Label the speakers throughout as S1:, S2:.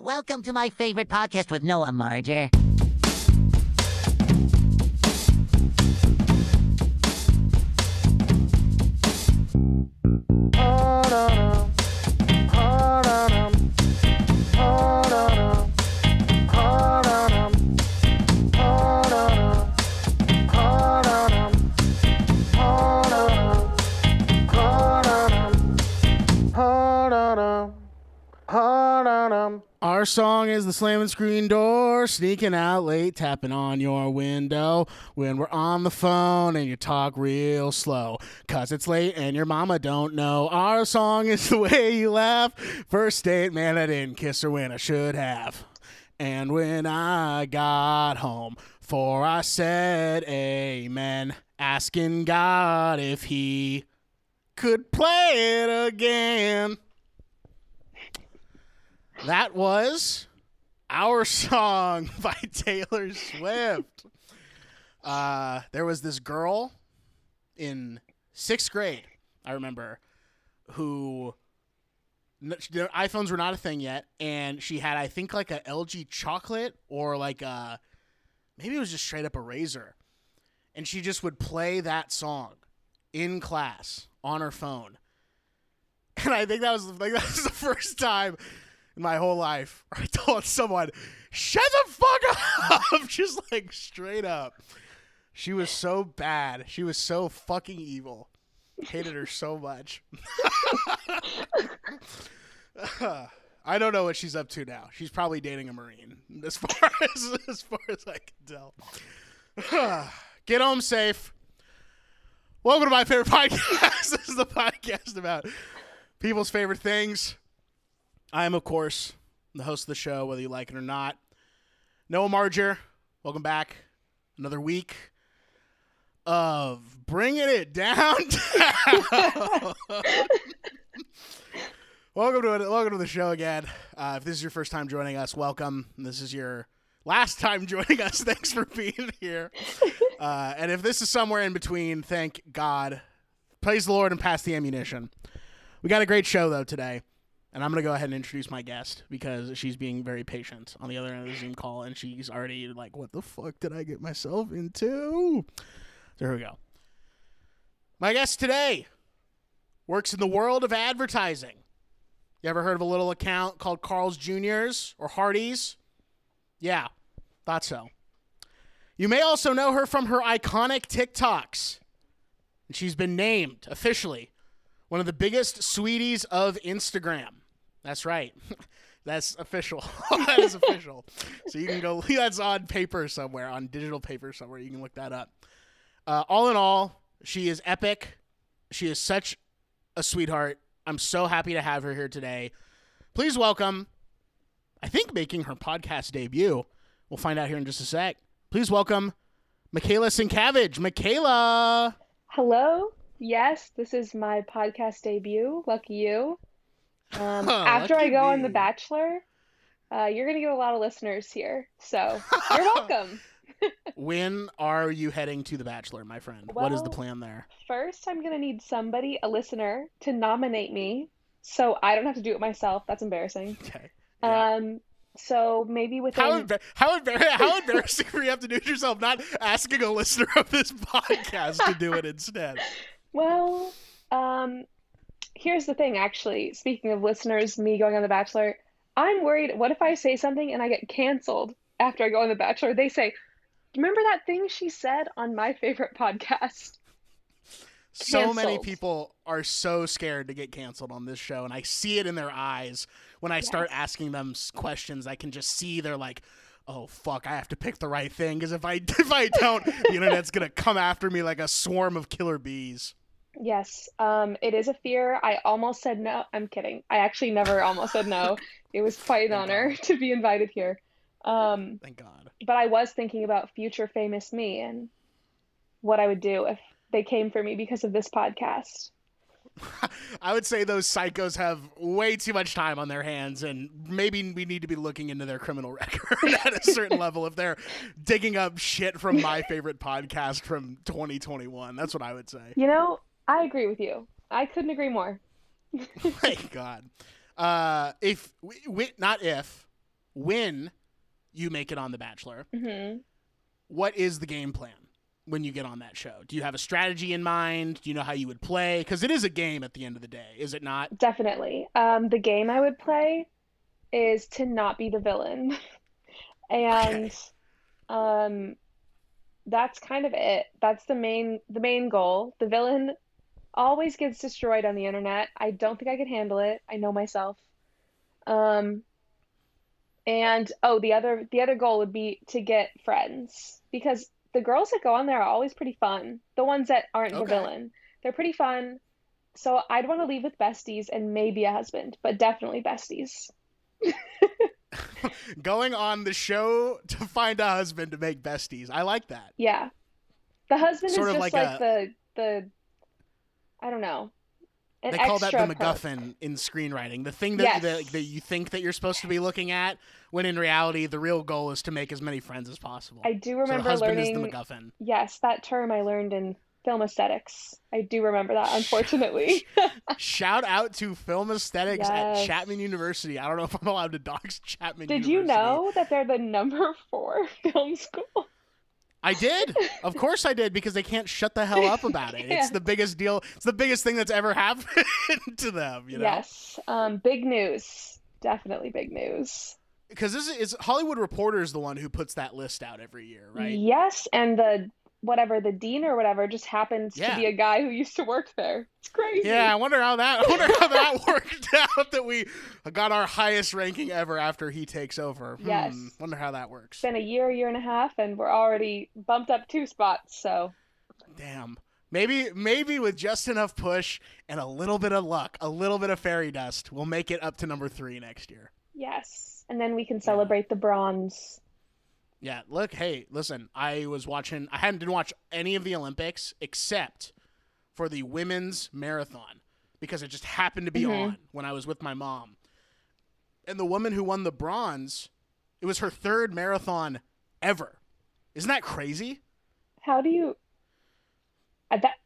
S1: Welcome to my favorite podcast with Noah Marger.
S2: Our song is the slamming screen door, sneaking out late, tapping on your window when we're on the phone and you talk real slow. Cause it's late and your mama don't know. Our song is the way you laugh. First date, man, I didn't kiss her when I should have. And when I got home, for I said amen, asking God if he could play it again. That was our song by Taylor Swift. Uh, there was this girl in sixth grade, I remember, who iPhones were not a thing yet, and she had, I think, like a LG chocolate or like a maybe it was just straight up a razor, and she just would play that song in class on her phone. And I think that was like that was the first time in my whole life I told someone, "Shut the fuck up!" just like straight up. She was so bad. She was so fucking evil. Hated her so much. I don't know what she's up to now. She's probably dating a marine, as far as as far as I can tell. Get home safe. Welcome to my favorite podcast. this is the podcast about people's favorite things. I am, of course, the host of the show, whether you like it or not. Noah Marger, welcome back. Another week of bringing it down. welcome to it. Welcome to the show again. Uh, if this is your first time joining us, welcome. And this is your last time joining us. Thanks for being here. Uh, and if this is somewhere in between, thank God. Praise the Lord and pass the ammunition. We got a great show though today. And I'm going to go ahead and introduce my guest because she's being very patient on the other end of the Zoom call. And she's already like, what the fuck did I get myself into? So here we go. My guest today works in the world of advertising. You ever heard of a little account called Carl's Jr.'s or Hardee's? Yeah, thought so. You may also know her from her iconic TikToks. And she's been named officially one of the biggest sweeties of Instagram. That's right. That's official. that is official. So you can go, that's on paper somewhere, on digital paper somewhere. You can look that up. Uh, all in all, she is epic. She is such a sweetheart. I'm so happy to have her here today. Please welcome, I think making her podcast debut. We'll find out here in just a sec. Please welcome Michaela Sinkavage. Michaela.
S3: Hello. Yes, this is my podcast debut. Lucky you. Um, after I go on. The Bachelor, uh, you're going to get a lot of listeners here. So you're welcome.
S2: When are you heading to The Bachelor, my friend? what is the plan there?
S3: First, I'm going to need somebody, a listener, to nominate me so I don't have to do it myself. That's embarrassing.
S2: Okay. Yeah.
S3: Um, so maybe within.
S2: How, embar- how, embar- how embarrassing for you have to do it yourself, not asking a listener of this podcast to do it instead.
S3: Well, um, here's the thing, actually. Speaking of listeners, me going on The Bachelor, I'm worried. What if I say something and I get canceled after I go on The Bachelor? They say, Remember that thing she said on my favorite podcast?
S2: So many people are so scared to get canceled on this show, and I see it in their eyes when I start asking them questions. I can just see they're like, "Oh fuck, I have to pick the right thing," because if I if I don't, the internet's gonna come after me like a swarm of killer bees.
S3: Yes, um, it is a fear. I almost said no. I'm kidding. I actually never almost said no. It was quite an honor
S2: God.
S3: to be invited here. Um,
S2: Thank God.
S3: but I was thinking about future famous me and what I would do if they came for me because of this podcast.
S2: I would say those psychos have way too much time on their hands, and maybe we need to be looking into their criminal record at a certain level if they're digging up shit from my favorite podcast from 2021. That's what I would say.
S3: You know, I agree with you. I couldn't agree more.
S2: Thank God. Uh, if we, we, not if, when you make it on The Bachelor.
S3: hmm
S2: What is the game plan when you get on that show? Do you have a strategy in mind? Do you know how you would play? Because it is a game at the end of the day, is it not?
S3: Definitely. Um, the game I would play is to not be the villain. And um, that's kind of it. That's the main the main goal. The villain always gets destroyed on the internet. I don't think I could handle it. I know myself. Um, and oh, the other the other goal would be to get friends because the girls that go on there are always pretty fun. The ones that aren't the villain, they're pretty fun. So I'd want to leave with besties and maybe a husband, but definitely besties.
S2: Going on the show to find a husband to make besties. I like that.
S3: Yeah. The husband
S2: Sort
S3: is
S2: of
S3: just
S2: like
S3: like,
S2: a-
S3: the the I don't know.
S2: They call that the
S3: perk.
S2: MacGuffin in screenwriting. The thing that,
S3: Yes.
S2: that that you think that you're supposed to be looking at, when in reality the real goal is to make as many friends as possible.
S3: I do
S2: so
S3: remember
S2: husband
S3: learning
S2: is the MacGuffin.
S3: yes, that term I learned in film aesthetics. I do remember that, unfortunately.
S2: Shout out to film aesthetics at Chapman University. I don't know if I'm allowed to dox Chapman
S3: Did you know that they're the number four film school?
S2: I did. Of course I did because they can't shut the hell up about it. It's the biggest deal. It's the biggest thing that's ever happened to them, you know.
S3: Yes. Um, big news. Definitely big news.
S2: Because this is Hollywood Reporter is the one who puts that list out every year, right?
S3: Yes, and the whatever the dean or whatever just happens
S2: Yeah.
S3: to be a guy who used to work there. It's crazy.
S2: Yeah, I wonder how that. I wonder how that worked out. That we got our highest ranking ever after he takes over. Hmm,
S3: Yes.
S2: Wonder how that works.
S3: It's been a year, year and a half, and we're already bumped up two spots. So
S2: Damn. Maybe maybe with just enough push and a little bit of luck, a little bit of fairy dust, we'll make it up to number three next year.
S3: yes, and then we can celebrate the bronze.
S2: Yeah, look, hey, listen, I was watching I hadn't didn't watch any of the Olympics except for the women's marathon because it just happened to be
S3: Mhm.
S2: on when I was with my mom. And the woman who won the bronze, it was her third marathon ever. Isn't that crazy?
S3: How do you? uh, That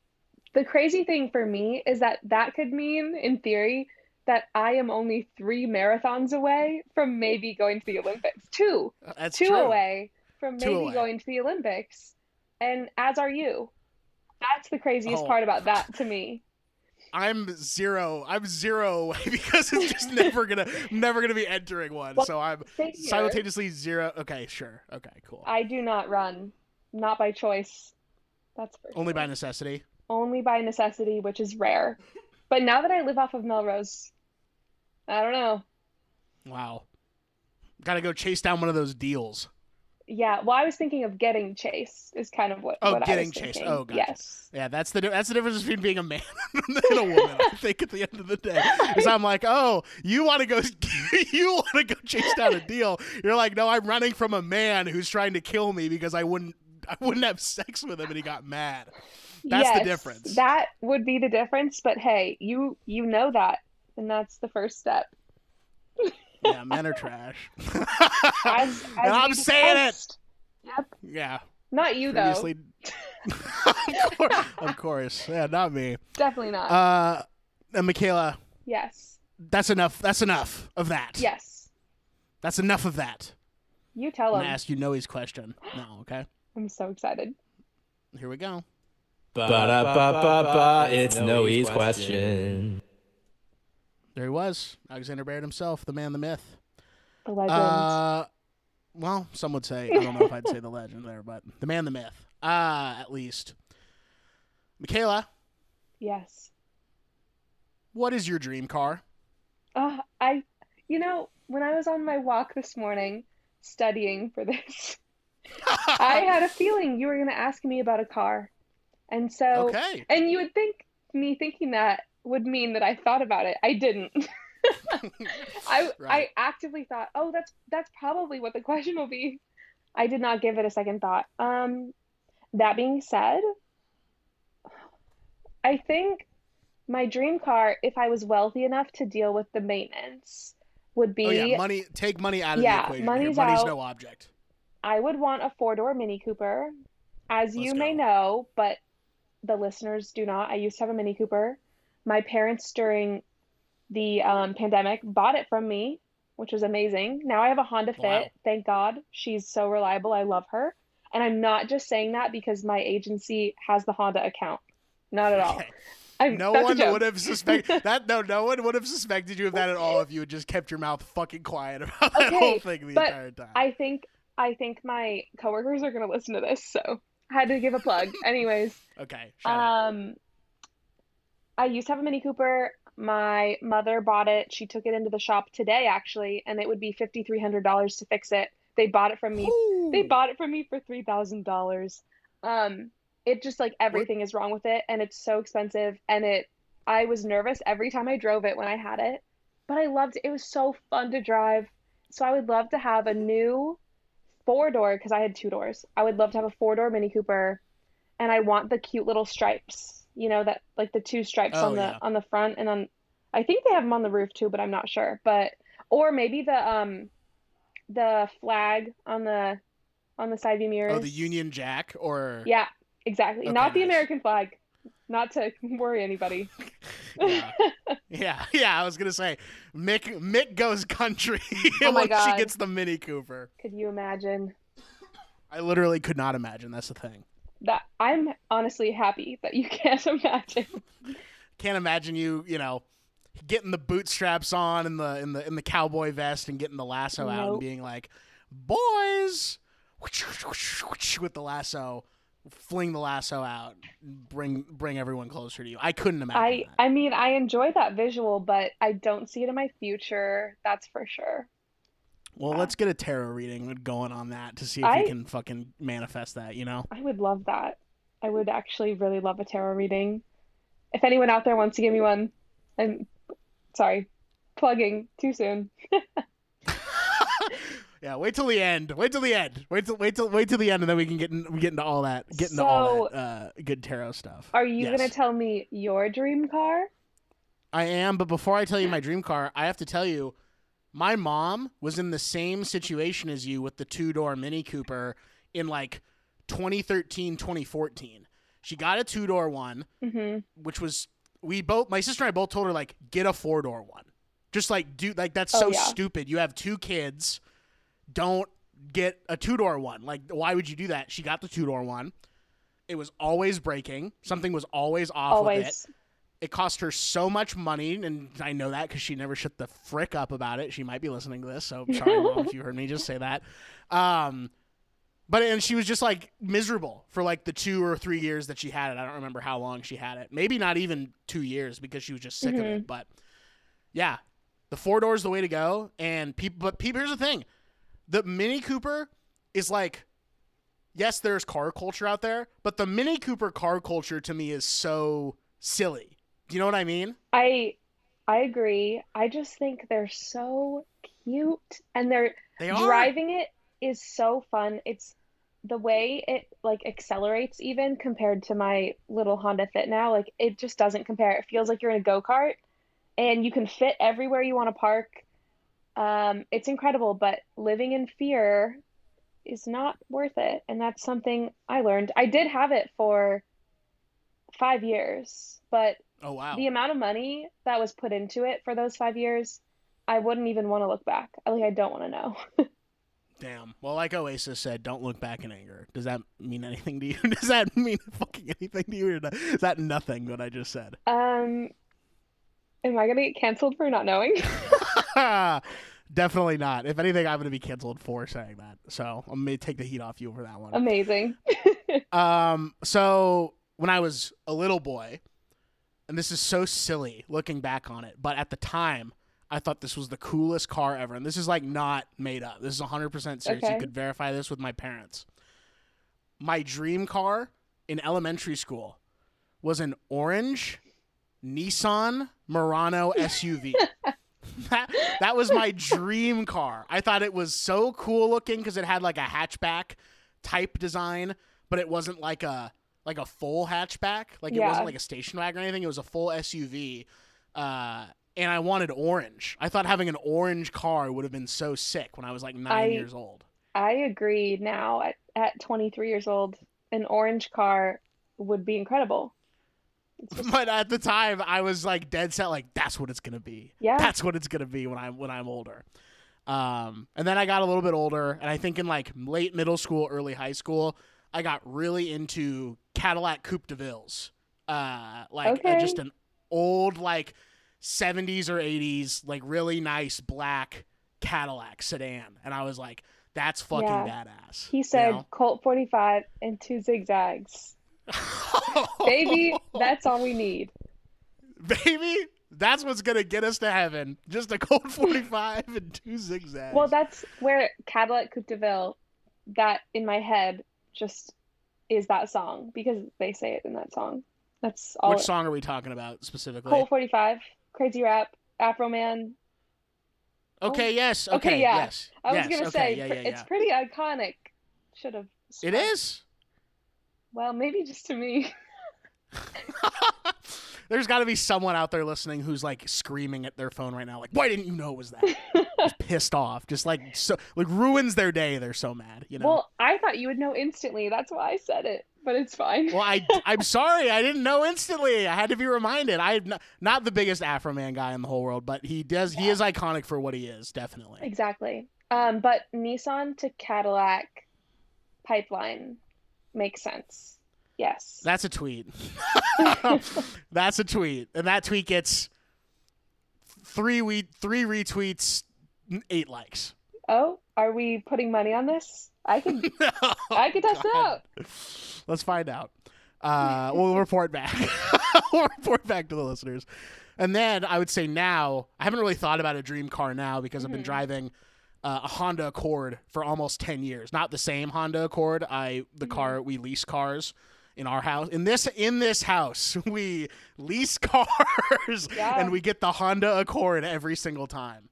S3: the crazy thing for me is that that could mean, in theory, that I am only three marathons away from maybe going to the Olympics. Two,
S2: Uh, That's
S3: two
S2: true.
S3: away from maybe
S2: away.
S3: going to the Olympics, and as are you. That's the craziest
S2: Oh.
S3: part about that to me.
S2: I'm zero. I'm zero away because it's just never gonna never gonna be entering one.
S3: Well,
S2: So I'm simultaneously zero. Okay, sure. Okay, cool.
S3: I do not run, not by choice. That's for
S2: Only by necessity.
S3: only by necessity, which is rare. But now that I live off of Melrose, I don't know.
S2: Wow. Got to go chase down one of those deals.
S3: Yeah, well, I was thinking of getting Chase is kind of what,
S2: Oh,
S3: what I
S2: getting
S3: was
S2: chased.
S3: thinking.
S2: Oh, gotcha.
S3: Yes.
S2: Yeah, that's the that's the difference between being a man and a woman. I think at the end of the day, because I'm like, oh, you want to go, you want to go chase down a deal. You're like, no, I'm running from a man who's trying to kill me because I wouldn't I wouldn't have sex with him and he got mad. That's the difference.
S3: That would be the difference, but hey, you you know that, and that's the first step.
S2: Yeah, men are trash.
S3: As, as
S2: I'm saying it.
S3: Yep.
S2: Yeah.
S3: Not you though.
S2: Previously. of, course, of course. Yeah, not me.
S3: Definitely not.
S2: Uh, and Michaela,
S3: yes.
S2: that's enough. That's enough of that.
S3: Yes.
S2: That's enough of that.
S3: You tell
S2: I'm
S3: him.
S2: gonna ask you Noe's question. No, okay.
S3: I'm so excited.
S2: Here we go.
S4: Ba-da-ba-ba-ba, it's Noe's question.
S2: There he was, Alexander Baird himself, the man, the myth.
S3: The legend.
S2: Uh, well, some would say I don't know if I'd say the legend there, but the man, the myth. Uh, at least. Michaela,
S3: yes.
S2: what is your dream car?
S3: Uh, I, you know, when I was on my walk this morning studying for this, I had a feeling you were going to ask me about a car. And so,
S2: okay.
S3: and you would think me thinking that would mean that I thought about it. I didn't. I I actively thought, "Oh, that's that's probably what the question will be." I did not give it a second thought. Um, that being said, I think my dream car, if I was wealthy enough to deal with the maintenance, would be
S2: Oh yeah, money. Take money out of
S3: Yeah,
S2: the equation.
S3: money's
S2: Money's
S3: out.
S2: no object.
S3: I would want a four-door Mini Cooper, as you
S2: Let's
S3: may
S2: go.
S3: know, but the listeners do not. I used to have a Mini Cooper. My parents during the um, pandemic bought it from me which was amazing. Now I have a Honda Fit.
S2: Wow.
S3: Thank God. She's so reliable. I love her. And I'm not just saying that because my agency has the Honda account. Not at all.
S2: Okay.
S3: I'm,
S2: No one would have suspected that. No, no one would have suspected you of that at all if you had just kept your mouth fucking quiet about that whole thing the entire time.
S3: I think I think my coworkers are gonna listen to this, so had to give a plug. Anyways,
S2: okay,
S3: um, I used to have a Mini Cooper. My mother bought it. She took it into the shop today, actually, and it would be fifty three hundred dollars to fix it. They bought it from me. They bought it from me for three thousand dollars. Um, it just like everything is wrong with it, and it's so expensive. And it, I was nervous every time I drove it when I had it, but I loved it. It was so fun to drive. So I would love to have a new four door because I had two doors. I would love to have a four door Mini Cooper, and I want the cute little stripes. You know that like the two stripes
S2: Oh,
S3: on the
S2: yeah.
S3: on the front and on. I think they have them on the roof too, but I'm not sure. But or maybe the um the flag on the on the side view mirrors.
S2: Oh, the Union Jack, or
S3: Yeah, exactly.
S2: Okay,
S3: Not the. American flag. Not to worry anybody.
S2: Yeah. yeah, yeah. I was gonna say, Mick Mick goes country
S3: Oh
S2: when
S3: God.
S2: she gets the Mini Cooper.
S3: Could you imagine
S2: I literally could not imagine. That's the thing.
S3: that? I'm honestly happy that you can't imagine.
S2: Can't imagine you, you know, getting the bootstraps on and the in the in the cowboy vest and getting the lasso out and being like, boys, with the lasso, fling the lasso out, bring bring everyone closer to you. I couldn't imagine
S3: I
S2: that.
S3: I mean, I enjoy that visual, but I don't see it in my future. That's for sure.
S2: Well,
S3: Yeah.
S2: let's get a tarot reading going on that to see if
S3: I-
S2: you can fucking manifest that. You know.
S3: I would love that. I would actually really love a tarot reading. If anyone out there wants to give me one, I'm sorry, plugging too soon.
S2: yeah, wait till the end. Wait till the end. Wait till wait till wait till the end, and then we can get in, we get into all that, get into all that uh, good tarot stuff.
S3: Are you
S2: Yes.
S3: gonna tell me your dream car?
S2: I am, but before I tell you my dream car, I have to tell you, my mom was in the same situation as you with the two door Mini Cooper in like 2013, 2014. She got a two door one,
S3: Mm-hmm.
S2: which was we both my sister and I both told her like get a four door one. Just like dude, like that's
S3: Oh,
S2: so
S3: yeah.
S2: stupid. You have two kids. Don't get a two door one. Like why would you do that? She got the two door one. It was always breaking. Something was always off with it. It cost her so much money, and I know that because she never shut the frick up about it. She might be listening to this, so sorry, mom, if you heard me just say that. Um, but and she was just like miserable for like the two or three years that she had it. I don't remember how long she had it. Maybe not even two years because she was just sick of it. But yeah, the four doors the way to go. And people, but people, here's the thing: the Mini Cooper is like yes, there's car culture out there, but the Mini Cooper car culture to me is so silly. Do you know what I mean?
S3: I I agree. I just think they're so cute and they're
S2: They
S3: driving it is so fun. It's the way it like accelerates even compared to my little Honda Fit now. Like it just doesn't compare. It feels like you're in a go-kart and you can fit everywhere you want to park. Um, it's incredible, but living in fear is not worth it. And that's something I learned. I did have it for five years, but
S2: Oh wow.
S3: the amount of money that was put into it for those five years, I wouldn't even want to look back. Like I don't want to know.
S2: Damn. Well, like Oasis said, don't look back in anger. Does that mean anything to you? Does that mean fucking anything to you? Or not? is that nothing what I just said?
S3: Um, am I gonna get canceled for not knowing?
S2: Definitely not. If anything, I'm going to be canceled for saying that. So I'm going to take the heat off you for that one.
S3: Amazing.
S2: Um, so when I was a little boy, and this is so silly looking back on it, but at the time, I thought this was the coolest car ever. And this is like not made up. This is 100% serious. You could verify this with my parents. My dream car in elementary school was an orange Nissan Murano SUV. that, that was my dream car. I thought it was so cool looking because it had like a hatchback type design, but it wasn't like a like a full hatchback. Like it wasn't like a station wagon or anything. It was a full SUV. Uh, and I wanted orange. I thought having an orange car would have been so sick when I was like nine
S3: I-
S2: years old.
S3: I agree now at, at 23 years old, an orange car would be incredible.
S2: But at the time, I was like dead set, like that's what it's gonna be.
S3: Yeah.
S2: That's what it's gonna be when I'm when I'm older. Um, and then I got a little bit older, and I think in like late middle school, early high school, I got really into Cadillac Coupe de Villes. Uh, like uh,
S3: Okay.
S2: just an old like 70s or 80s, like really nice black Cadillac sedan, and I was like, that's fucking
S3: Yeah.
S2: badass.
S3: He
S2: you
S3: said
S2: know?
S3: Colt 45 and two zigzags. Baby, that's all we need.
S2: baby. That's what's gonna get us to heaven. Just a Colt 45 and two zigzags.
S3: Well, that's where Cadillac Coupe de Ville, that in my head just is that song because they say it in that song. That's all.
S2: Which
S3: it-
S2: song are we talking about specifically?
S3: Colt 45, Crazy Rap, Afroman.
S2: Okay, oh. yes. Okay,
S3: Okay, yeah.
S2: yes.
S3: I
S2: yes,
S3: was gonna
S2: okay,
S3: say
S2: yeah, yeah,
S3: it's pretty iconic. Should have.
S2: It is.
S3: Well, maybe just to me.
S2: There's got to be someone out there listening who's like screaming at their phone right now, like, "Why didn't you know it was that?" just pissed off, just like so, like ruins their day. They're so mad, you know.
S3: Well, I thought you would know instantly. That's why I said it, but it's fine.
S2: Well, I I'm sorry, I didn't know instantly. I had to be reminded. I'm not, not the biggest Afroman guy in the whole world, but he does. He is iconic for what he is, definitely.
S3: Exactly. Um, but Nissan to Cadillac pipeline makes sense. Yes.
S2: That's a tweet. That's a tweet, and that tweet gets three we three retweets, eight likes.
S3: Oh, are we putting money on this? I can I can test it out.
S2: Let's find out. Uh, we'll report back. we'll report back to the listeners. And then I would say now, I haven't really thought about a dream car now because I've been
S3: Mhm.
S2: driving uh, a Honda Accord for almost 10 years. Not the same Honda Accord. I the
S3: Mhm.
S2: car we lease cars in our house. In this in this house, we lease cars
S3: Yeah.
S2: and we get the Honda Accord every single time.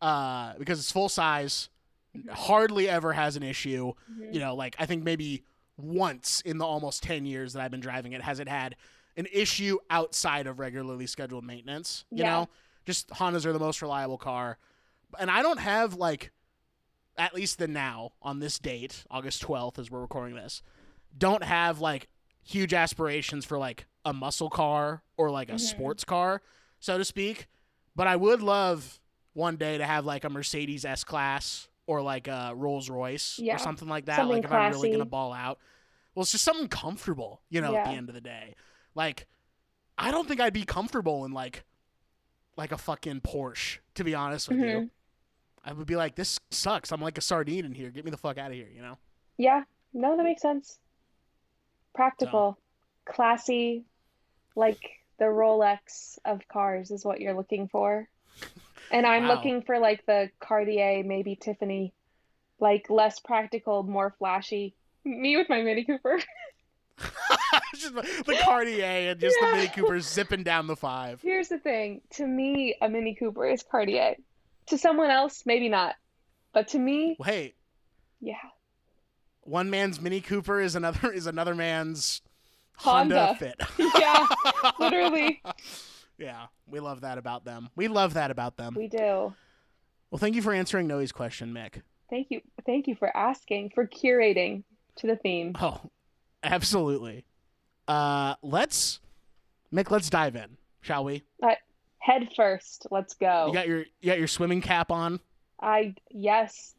S2: Uh, because it's full size, hardly ever has an issue
S3: Mhm.
S2: you know, like I think maybe once in the almost 10 years that I've been driving it has it had an issue outside of regularly scheduled maintenance, you
S3: Yeah.
S2: know? Just Hondas are the most reliable car. And I don't have like at least the now on this date, August 12th as we're recording this, don't have like huge aspirations for like a muscle car or like a
S3: Mhm.
S2: sports car, so to speak. But I would love one day to have like a Mercedes S class or like a Rolls Royce
S3: Yeah.
S2: or something like that.
S3: Something
S2: like if I'm really gonna ball out. Well, it's just something comfortable, you know, at the end of the day. Like, I don't think I'd be comfortable in like like a fucking Porsche, to be honest with you.
S3: Mhm.
S2: I would be like, this sucks. I'm like a sardine in here. Get me the fuck out of here, you know?
S3: Yeah. No, that makes sense. Practical, classy, like the Rolex of cars is what you're looking for. And I'm
S2: Wow.
S3: looking for like the Cartier, maybe Tiffany, like less practical, more flashy. Me with my Mini Cooper.
S2: just the Cartier and just
S3: Yeah.
S2: the Mini Cooper zipping down the five.
S3: Here's the thing. To me, a Mini Cooper is Cartier. To someone else, maybe not. But to me,
S2: hey,
S3: yeah.
S2: One man's Mini Cooper is another is another man's Honda,
S3: Honda.
S2: Fit.
S3: Yeah, literally.
S2: yeah, we love that about them. We love that about them.
S3: We do.
S2: well, thank you for answering Noe's question, Mick.
S3: Thank you. Thank you for asking, for curating to the theme.
S2: Oh, absolutely. Uh, let's Mick. Let's dive in, shall we?
S3: Head first. Let's go.
S2: You got your you got your swimming cap on,
S3: I yes,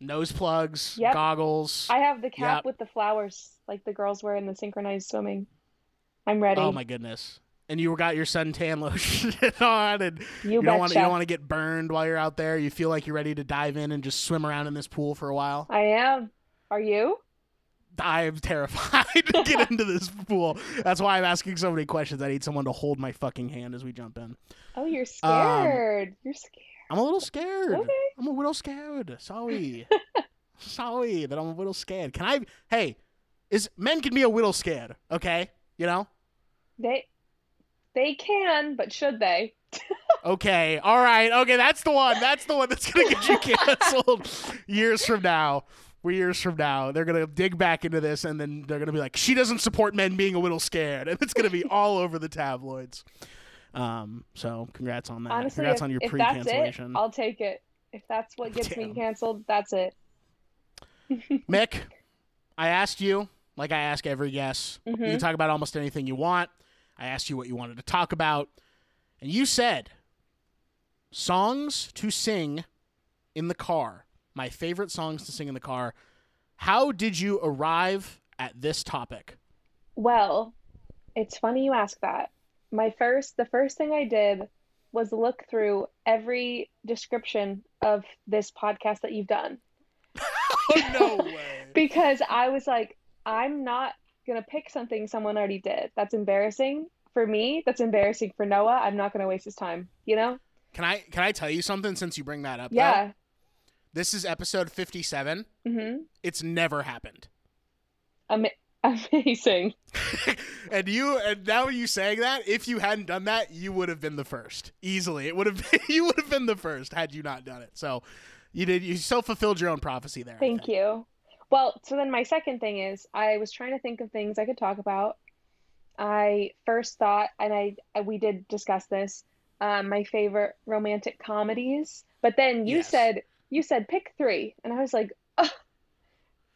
S2: nose plugs,
S3: Yep.
S2: goggles.
S3: I have the cap
S2: Yep.
S3: with the flowers like the girls wear in the synchronized swimming. I'm ready.
S2: Oh my goodness! And you got your suntan lotion on, and
S3: you,
S2: you don't want you don't want to get burned while you're out there. You feel like you're ready to dive in and just swim around in this pool for a while.
S3: I am. Are you?
S2: I'm terrified to get into this pool. That's why I'm asking so many questions. I need someone to hold my fucking hand as we jump in.
S3: Oh, you're
S2: Um,
S3: scared. You're scared.
S2: I'm a little scared.
S3: Okay.
S2: I'm a little scared. Sorry. Sorry that I'm a little scared. Can I? Hey, is men can be a little scared? Okay, you know.
S3: They they can, but should they?
S2: Okay, all right. Okay, that's the one. That's the one that's gonna get you canceled years from now. We're years from now, they're gonna dig back into this, and then they're gonna be like, "She doesn't support men being a little scared," and it's gonna be all over the tabloids. Um. So, congrats on that.
S3: Honestly,
S2: congrats
S3: if,
S2: on your
S3: it,
S2: pre-cancellation,
S3: I'll take it. If that's what gets me canceled, that's it.
S2: Mick. I asked you, like I ask every guest, you can
S3: Mhm.
S2: talk about almost anything you want. I asked you what you wanted to talk about, and you said songs to sing in the car. My favorite songs to sing in the car. How did you arrive at this topic?
S3: Well, it's funny you ask that. My first, the first thing I did was look through every description of this podcast that you've done
S2: oh no way.
S3: because I was like, I'm not gonna pick something someone already did. That's embarrassing for me. That's embarrassing for Noah. I'm not gonna waste his time. You know?
S2: Can I can I tell you something since you bring that up? though?
S3: Yeah.
S2: This is episode 57.
S3: hmm
S2: It's never happened.
S3: Ama- amazing.
S2: and you and now you saying that, if you hadn't done that, you would have been the first. Easily. It would have been you would have been the first had you not done it. So you did you self fulfilled your own prophecy there.
S3: Thank you. Well, so then my second thing is I was trying to think of things I could talk about. I first thought, and I we did discuss this, um, my favorite romantic comedies. But then you
S2: Yes.
S3: said you said pick three, and I was like, oh,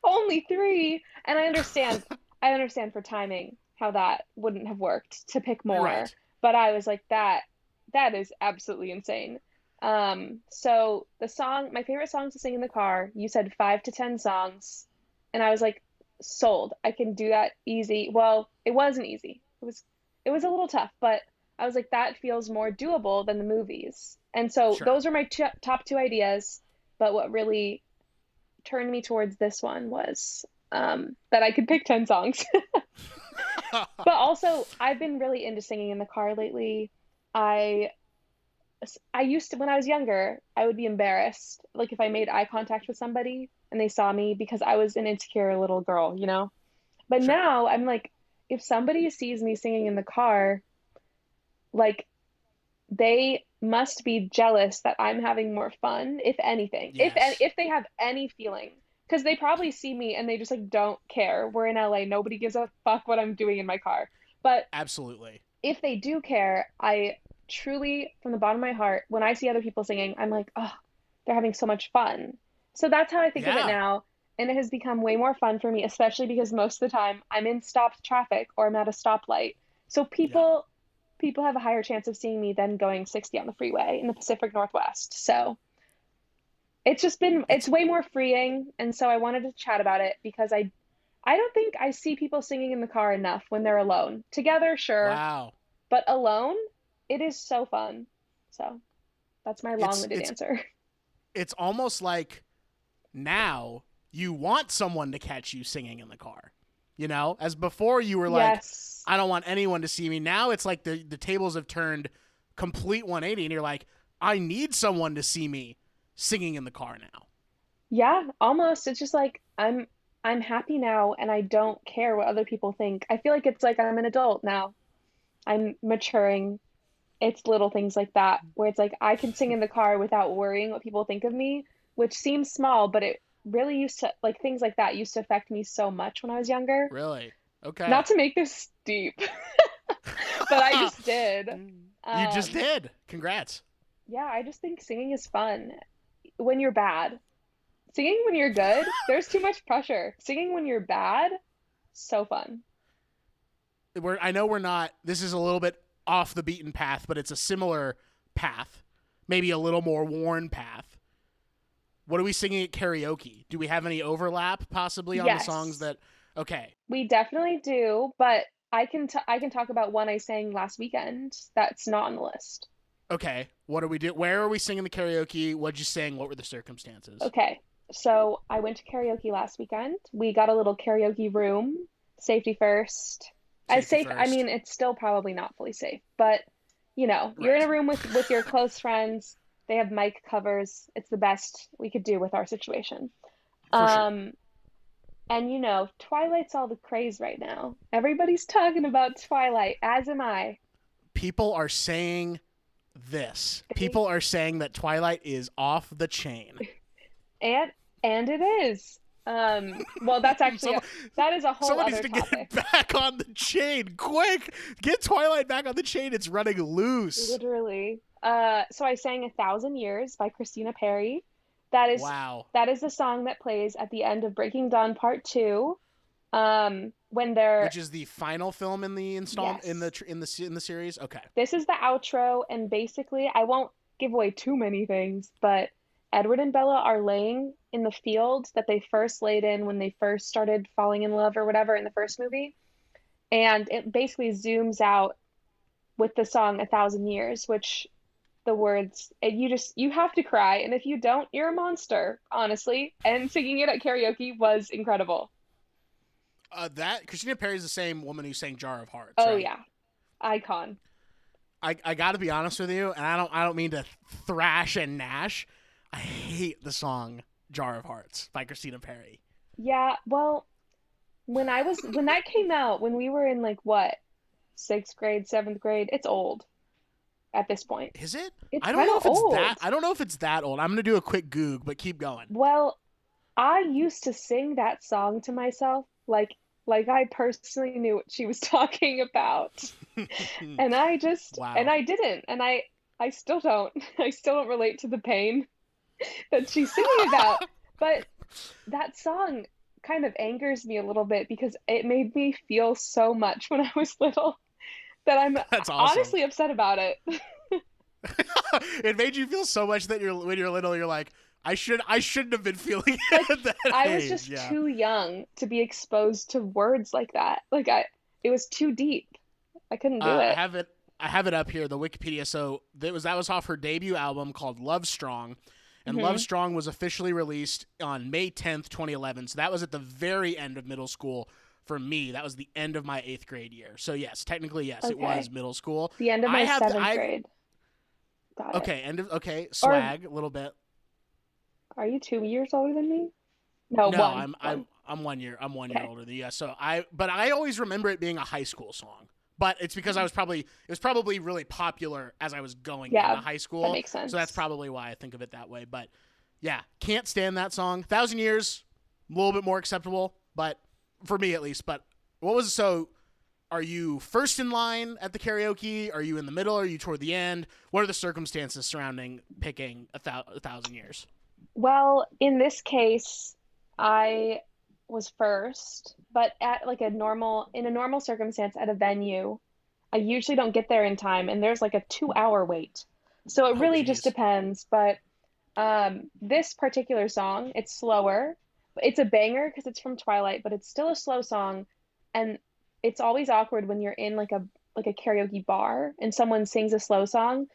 S3: only three. And I understand, I understand for timing how that wouldn't have worked to pick more.
S2: Right.
S3: But I was like that that is absolutely insane. Um, so the song, my favorite songs to sing in the car, you said five to ten songs, and I was like, sold. I can do that easy. Well, it wasn't easy. It was it was a little tough, but I was like, that feels more doable than the movies. And so
S2: Sure.
S3: those are my t- top two ideas. But what really turned me towards this one was um, that I could pick ten songs. but also I've been really into singing in the car lately. I I used to when I was younger, I would be embarrassed like if I made eye contact with somebody and they saw me because I was an insecure little girl, you know. But
S2: Sure.
S3: now I'm like if somebody sees me singing in the car, like they must be jealous that I'm having more fun, if anything. If
S2: Yes.
S3: if they have any feeling because they probably see me and they just like don't care. We're in LA, nobody gives a fuck what I'm doing in my car. But
S2: Absolutely.
S3: if they do care, I truly, from the bottom of my heart, when I see other people singing, I'm like, oh, they're having so much fun. So that's how I think of it now. And it has become way more fun for me, especially because most of the time I'm in stopped traffic or I'm at a stoplight. So people people have a higher chance of seeing me than going 60 on the freeway in the Pacific Northwest. So it's just been it's way more freeing and so I wanted to chat about it because I I don't think I see people singing in the car enough when they're alone. Together, sure,
S2: Wow.
S3: but alone, it is so fun. So that's my long-winded
S2: it's-
S3: answer.
S2: It's almost like now you want someone to catch you singing in the car. You know, as before you were like,
S3: yes.
S2: I don't want anyone to see me. Now it's like the the tables have turned complete 180 and you're like, I need someone to see me singing in the car now.
S3: Yeah, almost. It's just like I'm I'm happy now and I don't care what other people think. I feel like it's like I'm an adult now. I'm maturing. It's little things like that where it's like I can sing in the car without worrying what people think of me, which seems small, but it really used to like things like that used to affect me so much when I was younger.
S2: Really? Okay.
S3: Not to make this deep, but I just did.
S2: you just
S3: Um,
S2: did. Congrats.
S3: Yeah, I just think singing is fun when you're bad. Singing when you're good, there's too much pressure. Singing when you're bad, so fun.
S2: We're I know we're not this is a little bit off the beaten path, but it's a similar path. Maybe a little more worn path. What are we singing at karaoke? Do we have any overlap possibly on
S3: Yes.
S2: the songs that Okay.
S3: We definitely do, but I can t I can talk about one I sang last weekend that's not on the list.
S2: Okay. What are we do? Where are we singing the karaoke? What'd you sing? What were the circumstances?
S3: Okay, so I went to karaoke last weekend. We got a little karaoke room, safety first. As
S2: Safety
S3: safe, I
S2: first.
S3: mean, it's still probably not fully safe, but you know, you're in a room with with your close friends. They have mic covers. It's the best we could do with our situation.
S2: For sure.
S3: Um, and you know, Twilight's all the craze right now. Everybody's talking about Twilight, as am I.
S2: People are saying this. People are saying that Twilight is off the chain.
S3: And and it is. Um, well, that's actually a, that is a whole
S2: Someone needs to
S3: topic.
S2: get back on the chain, quick! Get Twilight back on the chain. It's running loose.
S3: Literally. Uh, so I sang A Thousand Years by Christina Perri. That is
S2: Wow.
S3: that is the song that plays at the end of Breaking Dawn Part Two. Um, when they're
S2: Which is the final film in the install in the in the in the series. Okay.
S3: this is the outro, and basically I won't give away too many things, but Edward and Bella are laying in the field that they first laid in when they first started falling in love or whatever in the first movie. And it basically zooms out with the song A Thousand Years, which the words and you just you have to cry and if you don't you're a monster honestly and singing it at karaoke was incredible
S2: Uh, that Christina Perri is the same woman who sang Jar of Hearts.
S3: oh
S2: right?
S3: yeah icon
S2: I, I got to be honest with you, and I don't I don't mean to thrash and gnash. I hate the song "Jar of Hearts" by Christina Perri.
S3: yeah well when i was when that came out when we were in like what sixth grade seventh grade it's old at this point
S2: Is it?
S3: it's
S2: I don't know if it's
S3: old.
S2: that. I don't know if it's that old. I'm gonna do a quick goog, but keep going.
S3: Well, I used to sing that song to myself like like I personally knew what she was talking about. And I just
S2: Wow.
S3: and I didn't and I I still don't. I still don't relate to the pain that she's singing about. But that song kind of angers me a little bit because it made me feel so much when I was little that I'm
S2: That's awesome.
S3: honestly upset about it.
S2: it made you feel so much that you're when you're little, you're like, I should I shouldn't have been feeling it
S3: I was just
S2: yeah.
S3: too young to be exposed to words like that. Like I it was too deep. I couldn't do
S2: Uh, I have it. I have it up here. The Wikipedia. So that was that was off her debut album called Lovestrong, and
S3: Mhm.
S2: Lovestrong was officially released on May tenth, twenty eleven. So that was at the very end of middle school for me. That was the end of my eighth grade year. So yes, technically yes, it was middle school.
S3: the end of
S2: I
S3: my seventh
S2: I-
S3: grade. Got it.
S2: Okay, end of okay swag a little bit.
S3: Are you two years older than me? No,
S2: no,
S3: one.
S2: I'm
S3: one.
S2: I'm I'm one year. I'm one year older than you. So I but I always remember it being a high school song. But it's because I was probably it was probably really popular as I was going
S3: Yeah,
S2: into high school.
S3: that makes sense.
S2: So that's probably why I think of it that way. But yeah, can't stand that song. Thousand Years, a little bit more acceptable, but for me at least. But what was so? Are you first in line at the karaoke? Are you in the middle? Are you toward the end? What are the circumstances surrounding picking a, thou- a thousand years?
S3: Well, in this case, I was first, but at like a normal in a normal circumstance at a venue, I usually don't get there in time and there's like a 2-hour wait. So it
S2: Oh,
S3: really just depends, but um this particular song, it's slower. It's a banger because it's from Twilight, but it's still a slow song and it's always awkward when you're in like a like a karaoke bar and someone sings a slow song.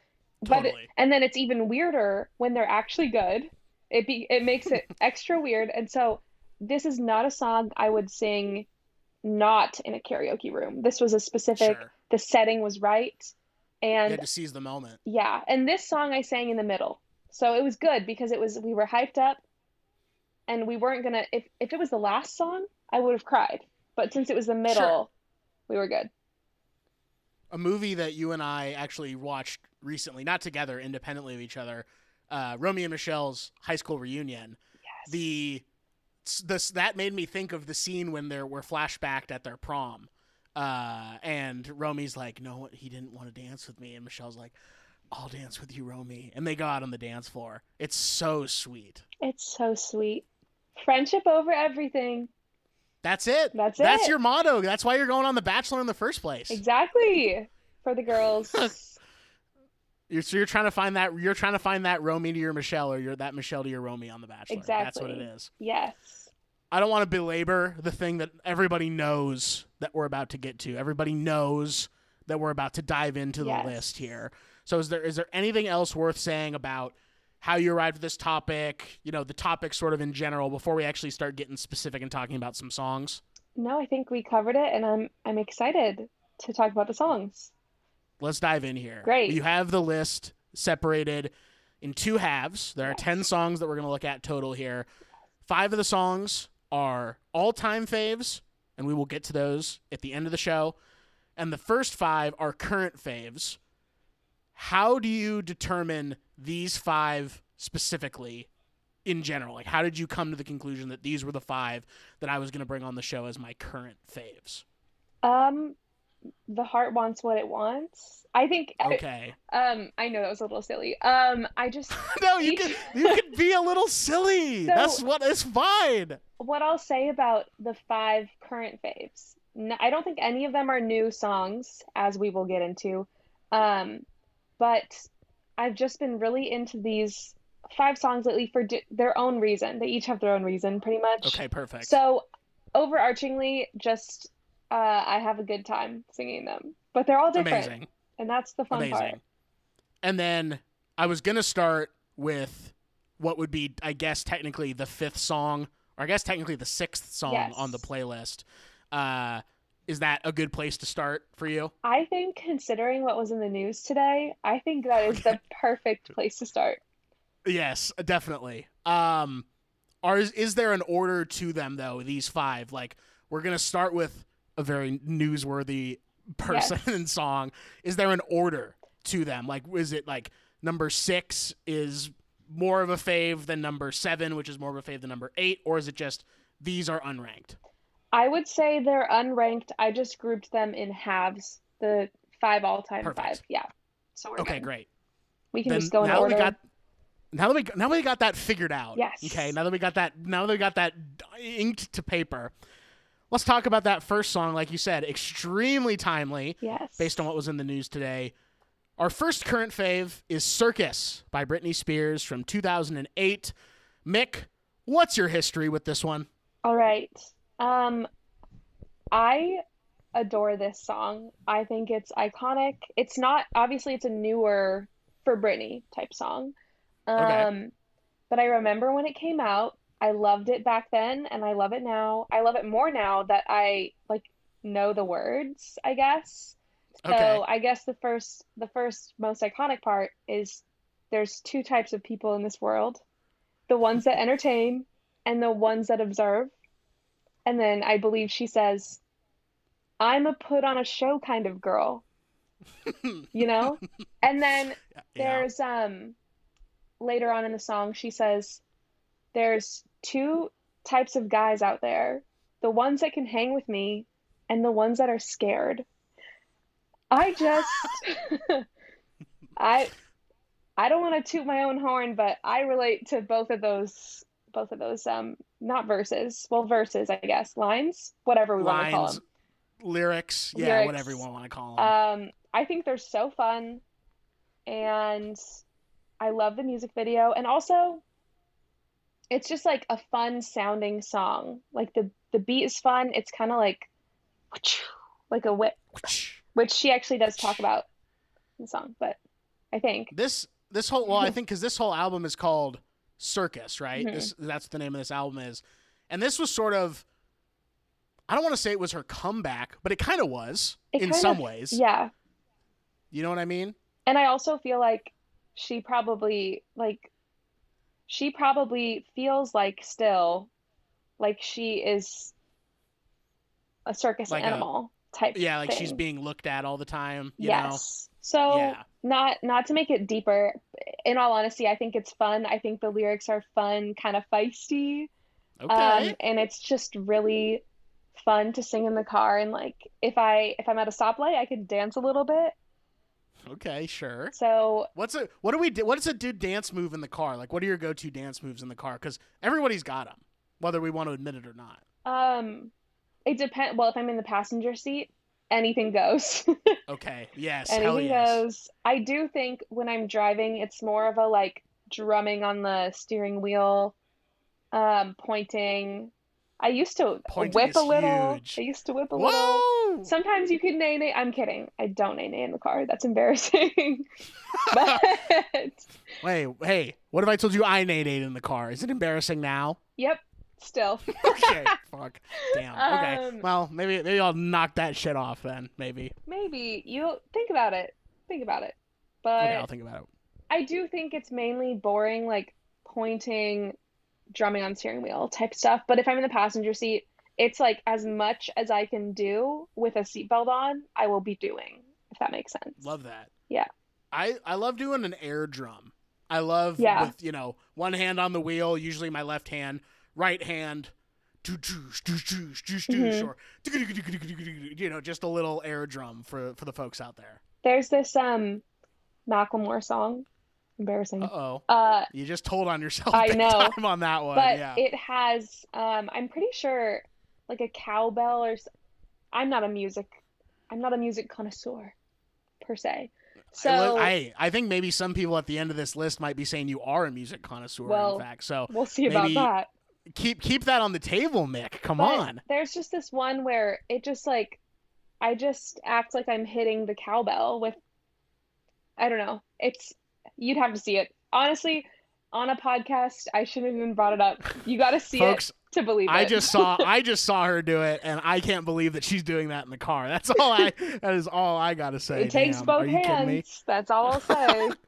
S3: But it- and then it's even weirder when they're actually good. It be it makes it extra weird. And so this is not a song I would sing not in a karaoke room. This was a specific
S2: Sure.
S3: the setting was right.
S2: You
S3: And
S2: had to seize the moment.
S3: yeah, and this song I sang in the middle. So it was good because it was we were hyped up and we weren't gonna if if it was the last song, I would have cried. But since it was the middle, we were good.
S2: a movie that you and I actually watched recently, not together, independently of each other, uh, Romy and Michelle's high school reunion.
S3: Yes.
S2: The this that made me think of the scene when they were flashbacked at their prom, uh, and Romy's like, "No, he didn't want to dance with me," and Michelle's like, "I'll dance with you, Romy," and they go out on the dance floor. It's so sweet.
S3: It's so sweet. Friendship over everything.
S2: That's it.
S3: That's
S2: That's
S3: it.
S2: your motto. That's why you're going on The Bachelor in the first place.
S3: Exactly. For the girls.
S2: You're, so you're trying to find that you're trying to find that Romy to your Michelle, or you're that Michelle to your Romy on The Bachelor. Exactly. That's what it is.
S3: Yes.
S2: I don't want to belabor the thing that everybody knows that we're about to get to. Everybody knows that we're about to dive into the
S3: Yes.
S2: list here. So is there is there anything else worth saying about how you arrived at this topic? You know, the topic sort of in general before we actually start getting specific and talking about some songs.
S3: No, I think we covered it and I'm I'm excited to talk about the songs.
S2: Let's dive in here.
S3: Great.
S2: You have the list separated in two halves. There are 10 songs that we're going to look at total here. Five of the songs are all time faves, and we will get to those at the end of the show. And the first five are current faves. How do you determine these five specifically in general? Like, how did you come to the conclusion that these were the five that I was going to bring on the show as my current faves?
S3: Um the heart wants what it wants. I think
S2: Okay.
S3: um I know that was a little silly. Um I just
S2: no, you can you can be a little silly.
S3: So-
S2: That's what it's fine.
S3: what I'll say about the five current faves. I don't think any of them are new songs, as we will get into. Um, but I've just been really into these five songs lately for di- their own reason. They each have their own reason, pretty much.
S2: Okay, perfect.
S3: So, overarchingly, just uh, I have a good time singing them, but they're all different,
S2: amazing.
S3: and that's the fun
S2: Amazing.
S3: part.
S2: And then I was gonna start with what would be, I guess, technically the fifth song, or I guess technically the sixth song
S3: Yes.
S2: on the playlist. Uh, is that a good place to start for you?
S3: I think, considering what was in the news today, I think that is the perfect place to start.
S2: Yes, definitely. Um, are is, is there an order to them though? These five, like we're gonna start with a very newsworthy person
S3: Yes.
S2: and song. Is there an order to them? Like, is it like number six is more of a fave than number seven, which is more of a fave than number eight, or is it just these are unranked?
S3: I would say they're unranked. I just grouped them in halves, the five all-time five. Yeah. So we're
S2: Okay,
S3: good.
S2: great.
S3: We can
S2: then
S3: just go in
S2: now that
S3: order.
S2: we got now that we now that we got that figured out.
S3: Yes.
S2: Okay. Now that we got that now that we got that inked to paper, let's talk about that first song. Like you said, extremely timely
S3: Yes.
S2: based on what was in the news today. Our first current fave is "Circus" by Britney Spears from 2008. Mick, what's your history with this one?
S3: All right. Um, I adore this song. I think it's iconic. It's not obviously it's a newer for Britney type song. Um,
S2: Okay.
S3: but I remember when it came out, I loved it back then and I love it now. I love it more now that I like know the words, I guess. So
S2: Okay.
S3: I guess the first the first most iconic part is there's two types of people in this world. The ones that entertain and the ones that observe. And then I believe she says, I'm a put on a show kind of girl. You know? And then
S2: Yeah.
S3: there's um later on in the song she says there's two types of guys out there the ones that can hang with me and the ones that are scared i just i i don't want to toot my own horn but i relate to both of those both of those um not verses well verses i guess lines whatever we want to call them
S2: lyrics, yeah,
S3: Lyrics.
S2: whatever you want to call them.
S3: um, I think they're so fun, and I love the music video, and also it's just like a fun sounding song. Like the the beat is fun. It's kind of like like a whip, which she actually does talk about in the song. But I think
S2: this this whole well, I think because this whole album is called Circus, right?
S3: Mhm.
S2: This that's the name of this album is, and this was sort of. I don't want to say it was her comeback, but it kind of was
S3: it
S2: in some
S3: of-
S2: ways.
S3: yeah.
S2: You know what I mean?
S3: And I also feel like she probably like she probably feels like still like she is a circus
S2: Like
S3: animal type
S2: Yeah, like she's being looked at all the time. You
S3: yes.
S2: Know?
S3: So
S2: Yeah.
S3: not not to make it deeper, in all honesty, I think it's fun. I think the lyrics are fun, kind of feisty.
S2: Okay.
S3: Um, and it's just really fun to sing in the car and like if I if I'm at a stoplight, I could dance a little bit.
S2: okay. Sure.
S3: So
S2: What's a what do we do? What does a dude dance move in the car? Like, what are your go-to dance moves in the car? Because everybody's got them, whether we want to admit it or not.
S3: Um, it depends. Well, if I'm in the passenger seat, anything goes.
S2: Okay. Yes.
S3: anything
S2: yes.
S3: goes. I do think when I'm driving, it's more of a like drumming on the steering wheel, um, pointing. I used to
S2: Pointing
S3: whip a little.
S2: huge.
S3: I used to whip a little. Sometimes you can nay nay. I'm kidding. I don't nay nay in the car. That's embarrassing. but
S2: Wait, hey, what if I told you I nade eight in the car? Is it embarrassing now?
S3: yep, still.
S2: Okay, fuck, damn. Okay,
S3: Um,
S2: well, maybe maybe I'll knock that shit off then. Maybe.
S3: Maybe you think about it. Think about it. But
S2: Okay, I'll think about it.
S3: I do think it's mainly boring, like pointing, drumming on steering wheel type stuff. But if I'm in the passenger seat, it's like as much as I can do with a seatbelt on, I will be doing, if that makes sense.
S2: Love that.
S3: Yeah.
S2: I I love doing an air drum. I love
S3: Yeah.
S2: with you know one hand on the wheel, usually my left hand, right hand. doo doosh, doosh, doosh,
S3: Mhm.
S2: Or you know, just a little air drum for for the folks out there.
S3: There's this um Macklemore song, embarrassing.
S2: Uh oh,
S3: Uh,
S2: you just told on yourself.
S3: I know,
S2: on that one.
S3: but
S2: yeah.
S3: it has um I'm pretty sure like a cowbell or I'm not a music I'm not a music connoisseur per se. So
S2: I I think maybe some people at the end of this list might be saying you are a music connoisseur.
S3: Well,
S2: in fact, so
S3: we'll see about that.
S2: Keep keep that on the table, Mick. Come
S3: But
S2: on.
S3: There's just this one where it just like I just act like I'm hitting the cowbell with I don't know. It's you'd have to see it. Honestly, on a podcast, I shouldn't have even brought it up. You got to see
S2: Folks,
S3: it to believe it.
S2: I just saw I just saw her do it, and I can't believe that she's doing that in the car. That's all I. that is all I gotta say.
S3: it takes
S2: Damn.
S3: both
S2: Are you kidding me?
S3: hands. That's all I'll say.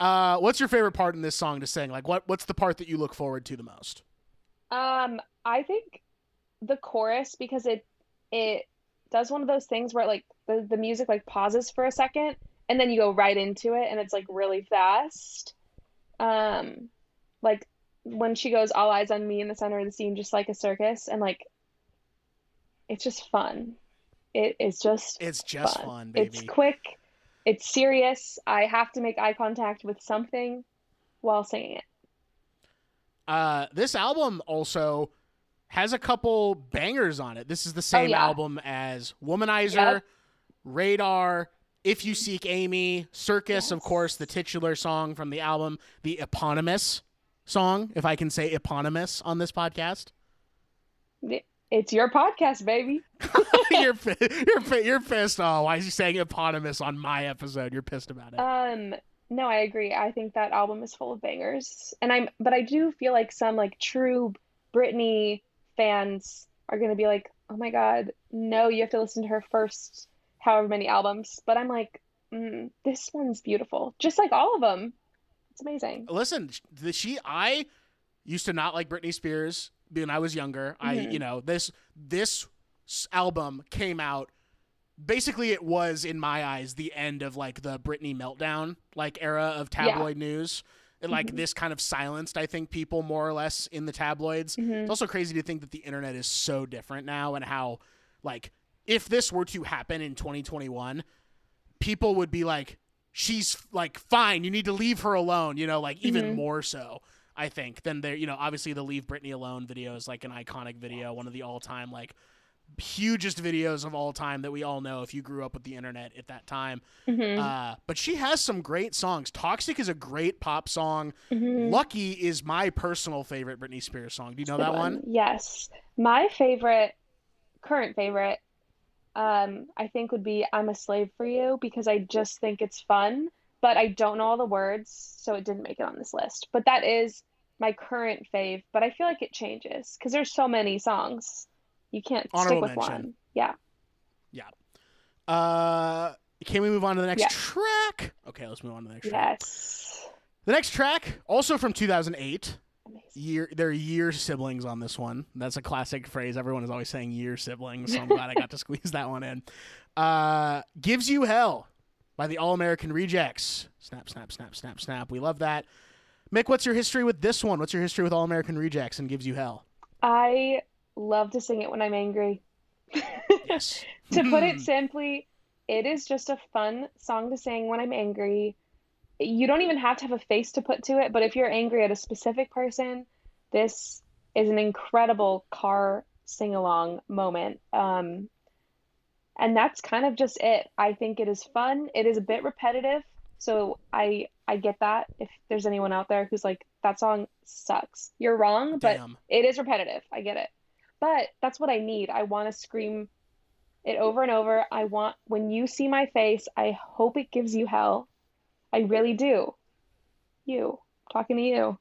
S2: Uh, what's your favorite part in this song to sing? Like, what what's the part that you look forward to the most?
S3: Um, I think the chorus because it it does one of those things where like the, the music like pauses for a second and then you go right into it and it's like really fast. Um, like when she goes all eyes on me in the center of the scene just like a circus and like it's just fun. It is just
S2: It's just
S3: fun.
S2: fun, baby.
S3: It's quick. It's serious. I have to make eye contact with something while singing it.
S2: Uh, this album also has a couple bangers on it. This is the same
S3: Oh, yeah.
S2: album as Womanizer,
S3: Yep.
S2: Radar, If You Seek Amy, Circus, of course, the titular song from the album, the eponymous song, if I can say eponymous on this podcast.
S3: It's your podcast, baby.
S2: you're you're you're pissed. Oh, why is he saying eponymous on my episode? You're pissed about it.
S3: Um, no, I agree. I think that album is full of bangers. And I'm but I do feel like some like true Britney fans are gonna be like, oh my God, no, you have to listen to her first however many albums. But I'm like, mm, this one's beautiful. Just like all of them. It's amazing.
S2: Listen, the, she I used to not like Britney Spears when I was younger. I
S3: Mhm.
S2: you know this this album came out. Basically, it was in my eyes the end of like the Britney meltdown like era of tabloid news. And like
S3: Mhm.
S2: this kind of silenced, I think, people more or less in the tabloids.
S3: hmm
S2: It's also crazy to think that the internet is so different now and how like if this were to happen in 2021, people would be like she's like fine, you need to leave her alone, you know, like even
S3: Mhm.
S2: more so. I think than there, you know, obviously the Leave Britney Alone video is like an iconic video, one of the all-time like hugest videos of all time that we all know if you grew up with the internet at that time.
S3: hmm
S2: Uh, but she has some great songs. Toxic is a great pop song.
S3: hmm
S2: Lucky is my personal favorite Britney Spears song. Do you know that one?
S3: Yes. My favorite, current favorite, um, I think would be I'm a Slave for You because I just think it's fun, but I don't know all the words, so it didn't make it on this list. But that is my current fave, but I feel like it changes because there's so many songs. You can't
S2: Honorable
S3: stick with
S2: mention.
S3: one. Yeah.
S2: Uh, can we move on to the next
S3: Yeah.
S2: track? Okay, let's move on to the next track.
S3: Yes.
S2: The next track, also from 2008.
S3: Amazing.
S2: Year, they're year siblings on this one. That's a classic phrase. Everyone is always saying year siblings, so I'm glad I got to squeeze that one in. Uh, Gives You Hell by the All American Rejects. Snap, snap, snap, snap, snap. We love that. Mick, what's your history with this one? What's your history with All American Rejects and Gives You Hell?
S3: I love to sing it when I'm angry.
S2: Yes.
S3: To put it simply, it is just a fun song to sing when I'm angry. You don't even have to have a face to put to it, but if you're angry at a specific person, this is an incredible car sing along moment. Um, and that's kind of just it. I think it is fun. It is a bit repetitive, so I I get that. If there's anyone out there who's like that song sucks, you're wrong, but
S2: Damn.
S3: it is repetitive. I get it. But that's what I need. I want to scream it over and over. I want, when you see my face, I hope it gives you hell. I really do. You, talking to you,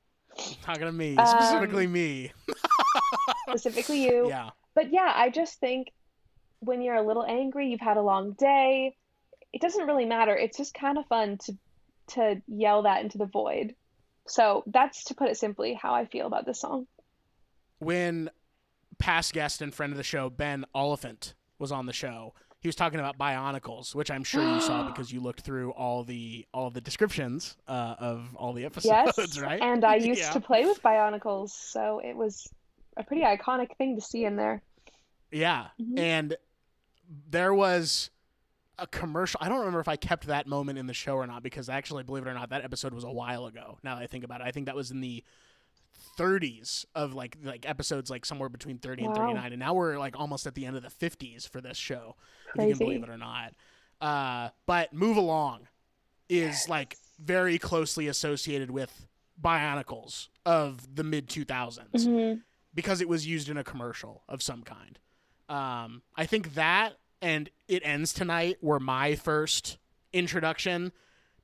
S2: Talking to me,
S3: Um,
S2: specifically me.
S3: specifically you.
S2: Yeah.
S3: But yeah, I just think when you're a little angry, you've had a long day, it doesn't really matter. It's just kind of fun to to yell that into the void. So that's to put it simply how I feel about this song.
S2: when past guest and friend of the show Ben Oliphant was on the show, he was talking about Bionicles, which I'm sure you saw because you looked through all the all the descriptions uh, of all the episodes,
S3: Yes,
S2: right?
S3: and I used
S2: Yeah.
S3: to play with Bionicles, so it was a pretty iconic thing to see in there.
S2: Yeah,
S3: Mhm.
S2: and there was a commercial. I don't remember if I kept that moment in the show or not because actually, believe it or not, that episode was a while ago. Now that I think about it, I think that was in the 30s of like like episodes like somewhere between 30 and 39 and now we're like almost at the end of the 50s for this show if you can believe it or not uh but move along is like very closely associated with Bionicles of the mid 2000s
S3: Mhm.
S2: because it was used in a commercial of some kind. Um, I think that and It Ends Tonight were my first introduction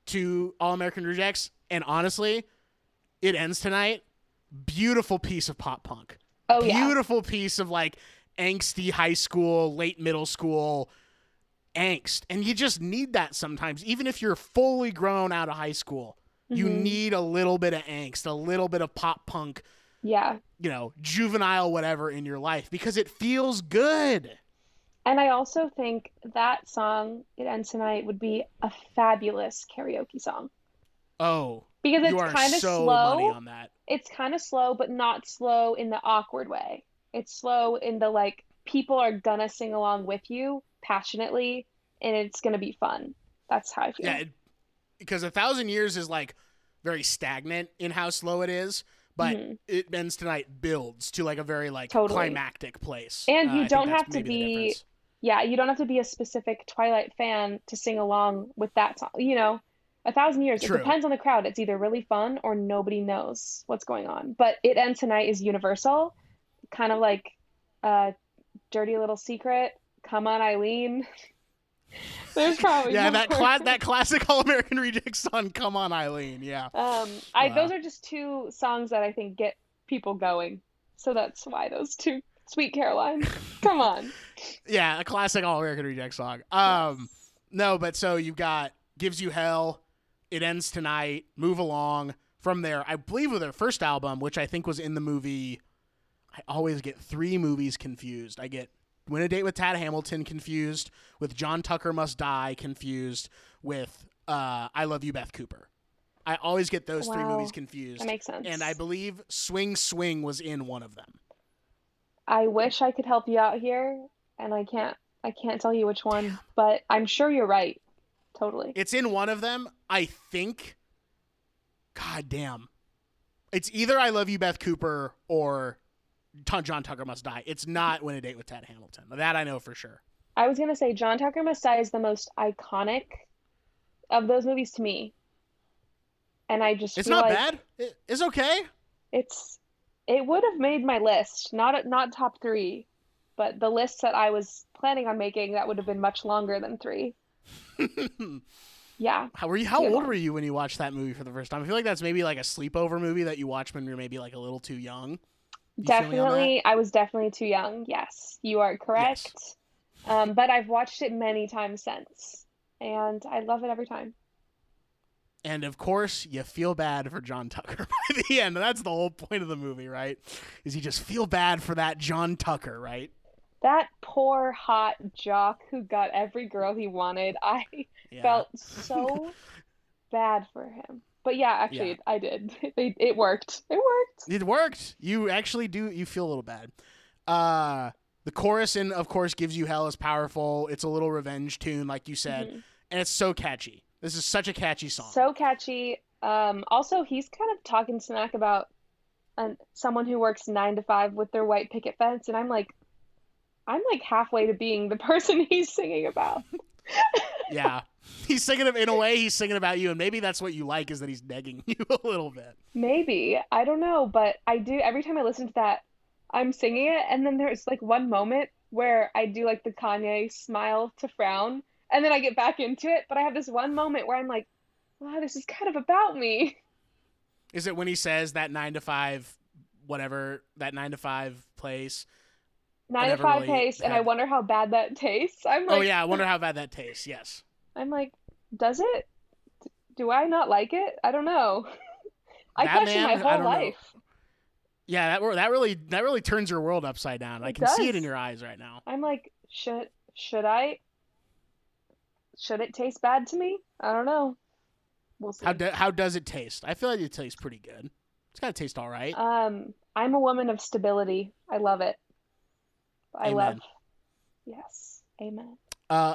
S2: to All American Rejects. And honestly, It Ends Tonight, beautiful piece of pop punk.
S3: Oh yeah.
S2: beautiful piece of like angsty high school, late middle school angst. And you just need that sometimes. Even if you're fully grown out of high school, you
S3: Mhm.
S2: need a little bit of angst, a little bit of pop punk
S3: Yeah.
S2: you know, juvenile whatever in your life because it feels good.
S3: And I also think that song, It Ends Tonight, would be a fabulous karaoke song.
S2: Oh,
S3: Because it's kind of
S2: so money
S3: slow.
S2: on that.
S3: It's kind of slow, but not slow in the awkward way. It's slow in the like, people are gonna sing along with you passionately, and it's gonna be fun. That's how I feel.
S2: Yeah, it, because a thousand years is like very stagnant in how slow it is, but
S3: Mhm.
S2: it ends tonight builds to like a very like
S3: Totally.
S2: climactic place.
S3: And
S2: Uh,
S3: you
S2: I
S3: don't have to be- Yeah, you don't have to be a specific Twilight fan to sing along with that song. You know, a thousand years.
S2: True.
S3: It depends on the crowd. It's either really fun or nobody knows what's going on. But It Ends Tonight is universal, kind of like uh, Dirty Little Secret, Come On Eileen. There's probably
S2: Yeah, that
S3: more.
S2: cla- that classic All American Rejects song, "Come On, Eileen." Yeah,
S3: Um, I
S2: Wow.
S3: those are just two songs that I think get people going. So that's why those two. Sweet Caroline, come on.
S2: yeah, a classic All American Rejects song. Um, no, but so you've got "Gives You Hell," "It Ends Tonight," "Move Along." From there, I believe with their first album, which I think was in the movie. I always get three movies confused. I get "Win a Date with Tad Hamilton" confused with "John Tucker Must Die" confused with uh, "I Love You, Beth Cooper." I always get those three movies confused,
S3: That makes sense.
S2: and I believe "Swing Swing" was in one of them.
S3: I wish I could help you out here, and I can't. I can't tell you which one, but I'm sure you're right. Totally.
S2: It's in one of them. I think. God damn. It's either I Love You, Beth Cooper, or John Tucker Must Die. It's not Win a Date with Ted Hamilton. That I know for sure.
S3: I was gonna say John Tucker Must Die is the most iconic of those movies to me, and I just
S2: It's not
S3: like
S2: bad. It- it's okay.
S3: it's it would have made my list, not not top three, but the list that I was planning on making that would have been much longer than three. Yeah.
S2: how were you? How old were you when you watched that movie for the first time? I feel like that's maybe like a sleepover movie that you watch when you're maybe like a little too young. You feel me on that?
S3: Definitely, I was definitely too young. Yes, you are correct. Um, but I've watched it many times since, and I love it every time.
S2: And of course, you feel bad for John Tucker by the end. That's the whole point of the movie, right? Is you just feel bad for that John Tucker, right?
S3: That poor hot jock who got every girl he wanted. I
S2: Yeah.
S3: felt so bad for him. But yeah, actually,
S2: Yeah.
S3: I did. It, it worked. It worked.
S2: It worked. You actually do. You feel a little bad. Uh, the chorus, and of course, gives you hell is powerful. It's a little revenge tune, like you said,
S3: Mhm.
S2: and it's so catchy. This is such a catchy song.
S3: So catchy. Um, also, he's kind of talking smack about an, someone who works nine to five with their white picket fence, and I'm like, I'm like halfway to being the person he's singing about.
S2: yeah, he's singing it in a way. He's singing about you, and maybe that's what you like is that he's negging you a little bit.
S3: Maybe. I don't know, but I do every time I listen to that, I'm singing it, and then there's like one moment where I do like the Kanye smile to frown, and then I get back into it, but I have this one moment where I'm like, wow, this is kind of about me.
S2: Is it when he says that nine to five, whatever that nine to five place?
S3: Nine to five
S2: really
S3: pace, and I wonder how bad that tastes. I'm
S2: oh yeah, I wonder how bad that tastes. Yes.
S3: I'm like, does it? Do I not like it? I don't know. I
S2: That
S3: question
S2: man,
S3: my whole
S2: don't know.
S3: life.
S2: Yeah, that that really that really turns your world upside down. I
S3: It
S2: can see it in your eyes right now.
S3: I'm like, should should I? Should it taste bad to me? I don't know. We'll see.
S2: How do, how does it taste? I feel like it tastes pretty good. It's gotta taste all right.
S3: Um, I'm a woman of stability. I love it. I
S2: Amen.
S3: love. Yes. Amen.
S2: Uh,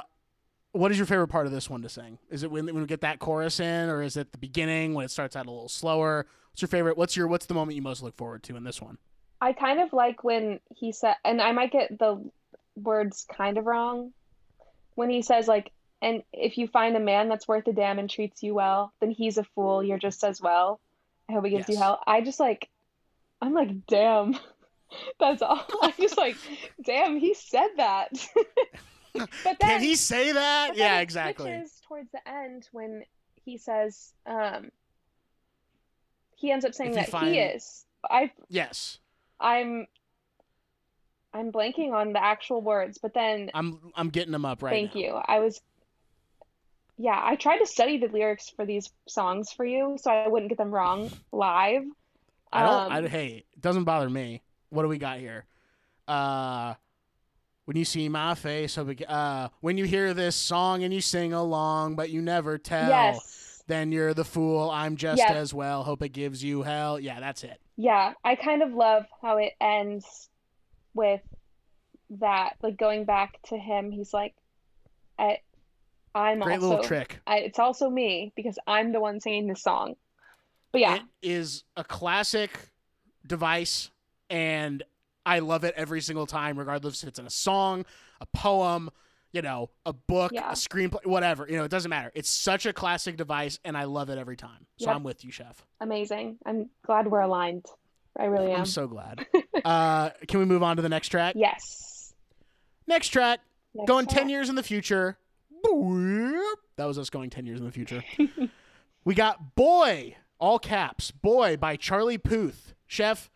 S2: what is your favorite part of this one to sing? Is it when, when we get that chorus in, or is it the beginning when it starts out a little slower? What's your favorite? What's your what's the moment you most look forward to in this one?
S3: I kind of like when he said, and I might get the words kind of wrong, when he says like, and if you find a man that's worth a damn and treats you well, then he's a fool. You're just as well. I hope he gives you
S2: Yes.
S3: hell. I just like, I'm like, damn. That's all. I'm just like, damn, he said that. but then,
S2: Can he say that? Yeah, exactly.
S3: switches towards the end when he says, um, he ends up saying that
S2: find-
S3: he is. I,
S2: Yes.
S3: I'm, I'm blanking on the actual words, but then
S2: I'm I'm getting them up right
S3: Thank
S2: now.
S3: you. I was, yeah, I tried to study the lyrics for these songs for you so I wouldn't get them wrong live.
S2: I don't. I,
S3: Um,
S2: hey, it doesn't bother me. What do we got here? Uh, when you see my face, uh, when you hear this song and you sing along, but you never tell,
S3: Yes.
S2: then you're the fool. I'm just
S3: Yes.
S2: as well. Hope it gives you hell. Yeah, that's it.
S3: Yeah, I kind of love how it ends with that, like going back to him. He's like, I, I'm
S2: Great
S3: also,
S2: little trick.
S3: I, it's also me because I'm the one singing this song. But yeah,
S2: It is a classic device, and I love it every single time, regardless if it's in a song, a poem, you know, a book,
S3: Yeah.
S2: a screenplay, whatever. You know, it doesn't matter. It's such a classic device, and I love it every time. So
S3: Yep.
S2: I'm with you, Chef.
S3: amazing. I'm glad we're aligned. I really am.
S2: I'm so glad. uh, can we move on to the next track?
S3: Yes.
S2: Next track,
S3: Next
S2: going 10 years in the future. That was us going 10 years in the future. we got Boy, all caps, Boy by Charlie Puth. Chef,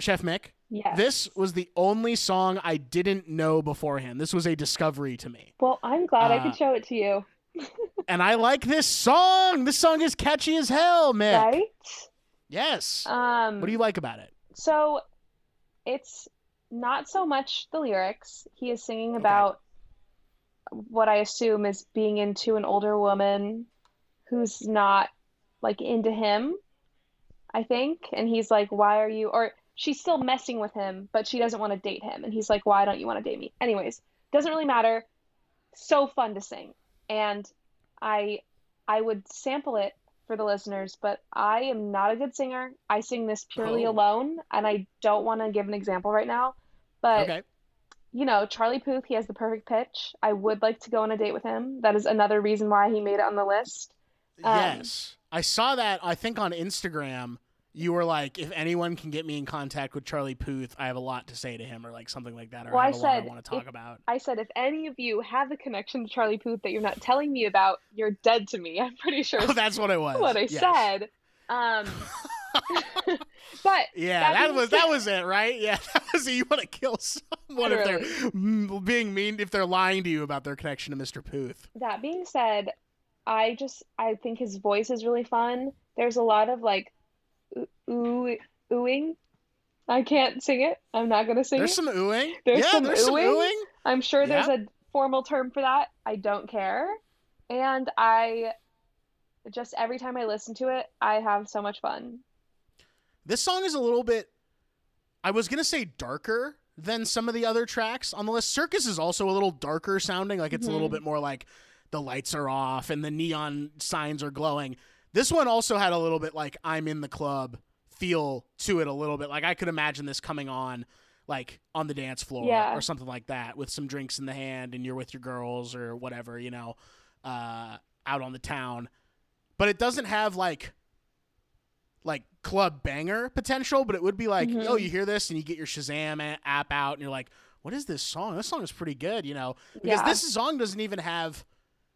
S2: Chef Mick,
S3: Yes.
S2: this was the only song I didn't know beforehand. This was a discovery to me.
S3: Well, I'm glad I
S2: Uh,
S3: could show it to you.
S2: And I like this song. This song is catchy as hell, Mick.
S3: Right?
S2: Yes.
S3: Um,
S2: what do you like about it?
S3: So it's not so much the lyrics. He is singing about what I assume is being into an older woman who's not like into him, I think. And he's like, Why are you? Or she's still messing with him, but she doesn't want to date him. And he's like, Why don't you want to date me? Anyways, doesn't really matter. So fun to sing. And I I would sample it for the listeners, but I am not a good singer. I sing this purely
S2: Oh.
S3: alone, and I don't want to give an example right now. But
S2: Okay.
S3: you know, Charlie Puth, he has the perfect pitch. I would like to go on a date with him. That is another reason why he made it on the list. um,
S2: yes. I saw that, I think, on Instagram. You were like, if anyone can get me in contact with Charlie Puth, I have a lot to say to him, or like something like that, or
S3: Well,
S2: I
S3: I
S2: lot I
S3: said
S2: want to talk
S3: if-
S2: about.
S3: I said, if any of you have a connection to Charlie Puth that you're not telling me about, you're dead to me. I'm pretty sure
S2: Oh, that's what it was.
S3: what I
S2: Yes.
S3: said. Um, but
S2: Yeah,
S3: That
S2: that, was that was it, right? Yeah, that was it. You want to kill someone if they're being mean, if they're lying to you about their connection to Mr. Puth.
S3: that being said, I just I think his voice is really fun. There's a lot of like ooh, oohing. I can't sing it. I'm not gonna sing
S2: There's
S3: it.
S2: some oohing.
S3: There's
S2: yeah,
S3: some
S2: there's some
S3: oohing.
S2: oohing.
S3: I'm sure there's
S2: Yeah.
S3: a formal term for that. I don't care. And I just every time I listen to it, I have so much fun.
S2: This song is a little bit. I was gonna say darker than some of the other tracks on the list. Circus is also a little darker sounding, like it's a little
S3: Mhm.
S2: bit more like the lights are off and the neon signs are glowing. This one also had a little bit like I'm in the club feel to it a little bit. Like I could imagine this coming on like on the dance floor
S3: Yeah.
S2: or something like that with some drinks in the hand and you're with your girls or whatever, you know, uh, out on the town. But it doesn't have like like club banger potential, but it would be like,
S3: Mhm.
S2: oh, you hear this and you get your Shazam app out and you're like, what is this song? This song is pretty good, you know, because
S3: Yeah.
S2: this song doesn't even have.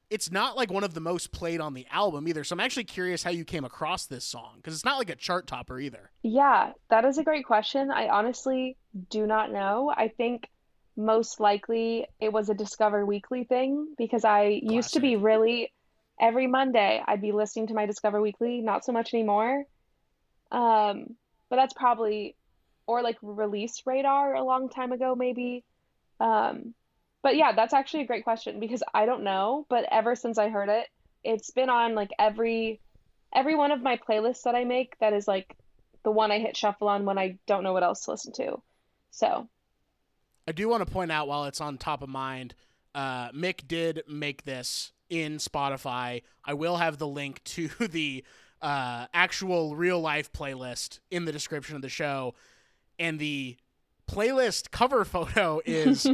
S2: It's not like one of the most played on the album either. So I'm actually curious how you came across this song because it's not like a chart topper either.
S3: Yeah, that is a great question. I honestly do not know. I think most likely it was a Discover Weekly thing because I used to be really every Monday I'd be listening to my Discover Weekly, not so much anymore. Um, but that's probably or like Release Radar a long time ago maybe. Um, but yeah, that's actually a great question because I don't know, but ever since I heard it, it's been on like every every one of my playlists that I make that is like the one I hit shuffle on when I don't know what else to listen to. So,
S2: I do want to point out while it's on top of mind, uh, Mick did make this in Spotify. I will have the link to the uh, actual real life playlist in the description of the show, and the playlist cover photo is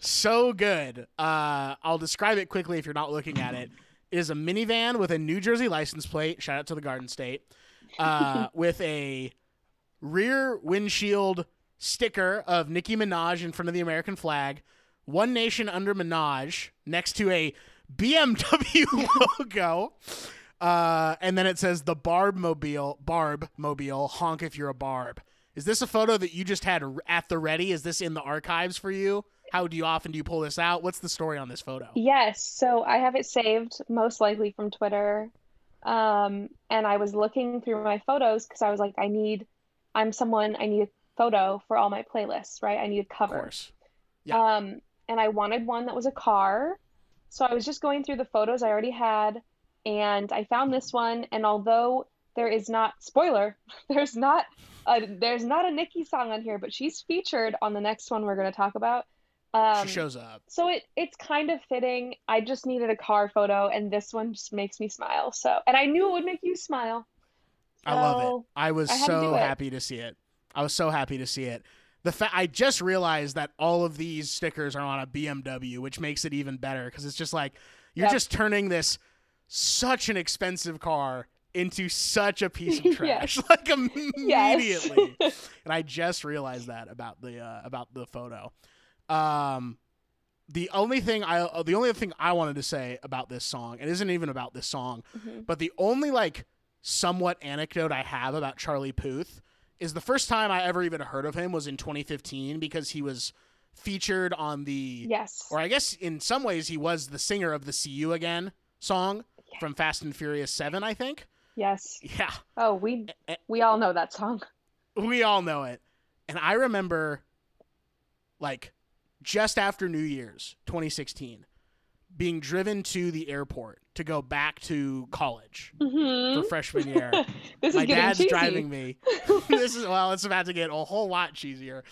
S2: so good. Uh, I'll describe it quickly if you're not looking at it. It is a minivan with a New Jersey license plate. Shout out to the Garden State. Uh, with a rear windshield sticker of Nicki Minaj in front of the American flag. One Nation under Minaj next to a BMW logo. Uh, and then it says the Barb Mobile, Barb Mobile, honk if you're a Barb. Is this a photo that you just had at the ready? Is this in the archives for you? How do you often do you pull this out? What's the story on this photo?
S3: Yes, so I have it saved most likely from Twitter. Um, and I was looking through my photos because I was like, I need, I'm someone, I need a photo for all my playlists, right? I need a
S2: Of course. Yeah.
S3: Um, and I wanted one that was a car. So I was just going through the photos I already had, and I found this one. And although there is not, spoiler, there's not a, there's not a Nicki song on here, but she's featured on the next one we're going to talk about. Um,
S2: she shows up.
S3: so it it's kind of fitting. I just needed a car photo, and this one just makes me smile. So, and I knew it would make you smile.
S2: I love it. I was
S3: I to
S2: so
S3: it.
S2: happy to see it. I was so happy to see it. The fa- I just realized that all of these stickers are on a BMW, which makes it even better because it's just like you're
S3: Yep.
S2: just turning this such an expensive car into such a piece of trash like
S3: Yes.
S2: immediately. and I just realized that about the uh, about the photo. Um, the only thing I uh, the only thing I wanted to say about this song, it isn't even about this song,
S3: Mhm.
S2: but the only like somewhat anecdote I have about Charlie Puth is the first time I ever even heard of him was in 2015 because he was featured on the
S3: Yes.
S2: or I guess in some ways he was the singer of the "See You Again" song from Fast and Furious Seven, I think.
S3: Yes.
S2: Yeah,
S3: Oh, we we all know that song.
S2: we all know it. And I remember, like, just after New Year's 2016, being driven to the airport to go back to college
S3: hmm
S2: for freshman year.
S3: This is
S2: My
S3: getting
S2: dad's
S3: cheesy.
S2: driving me. this is well, it's about to get a whole lot cheesier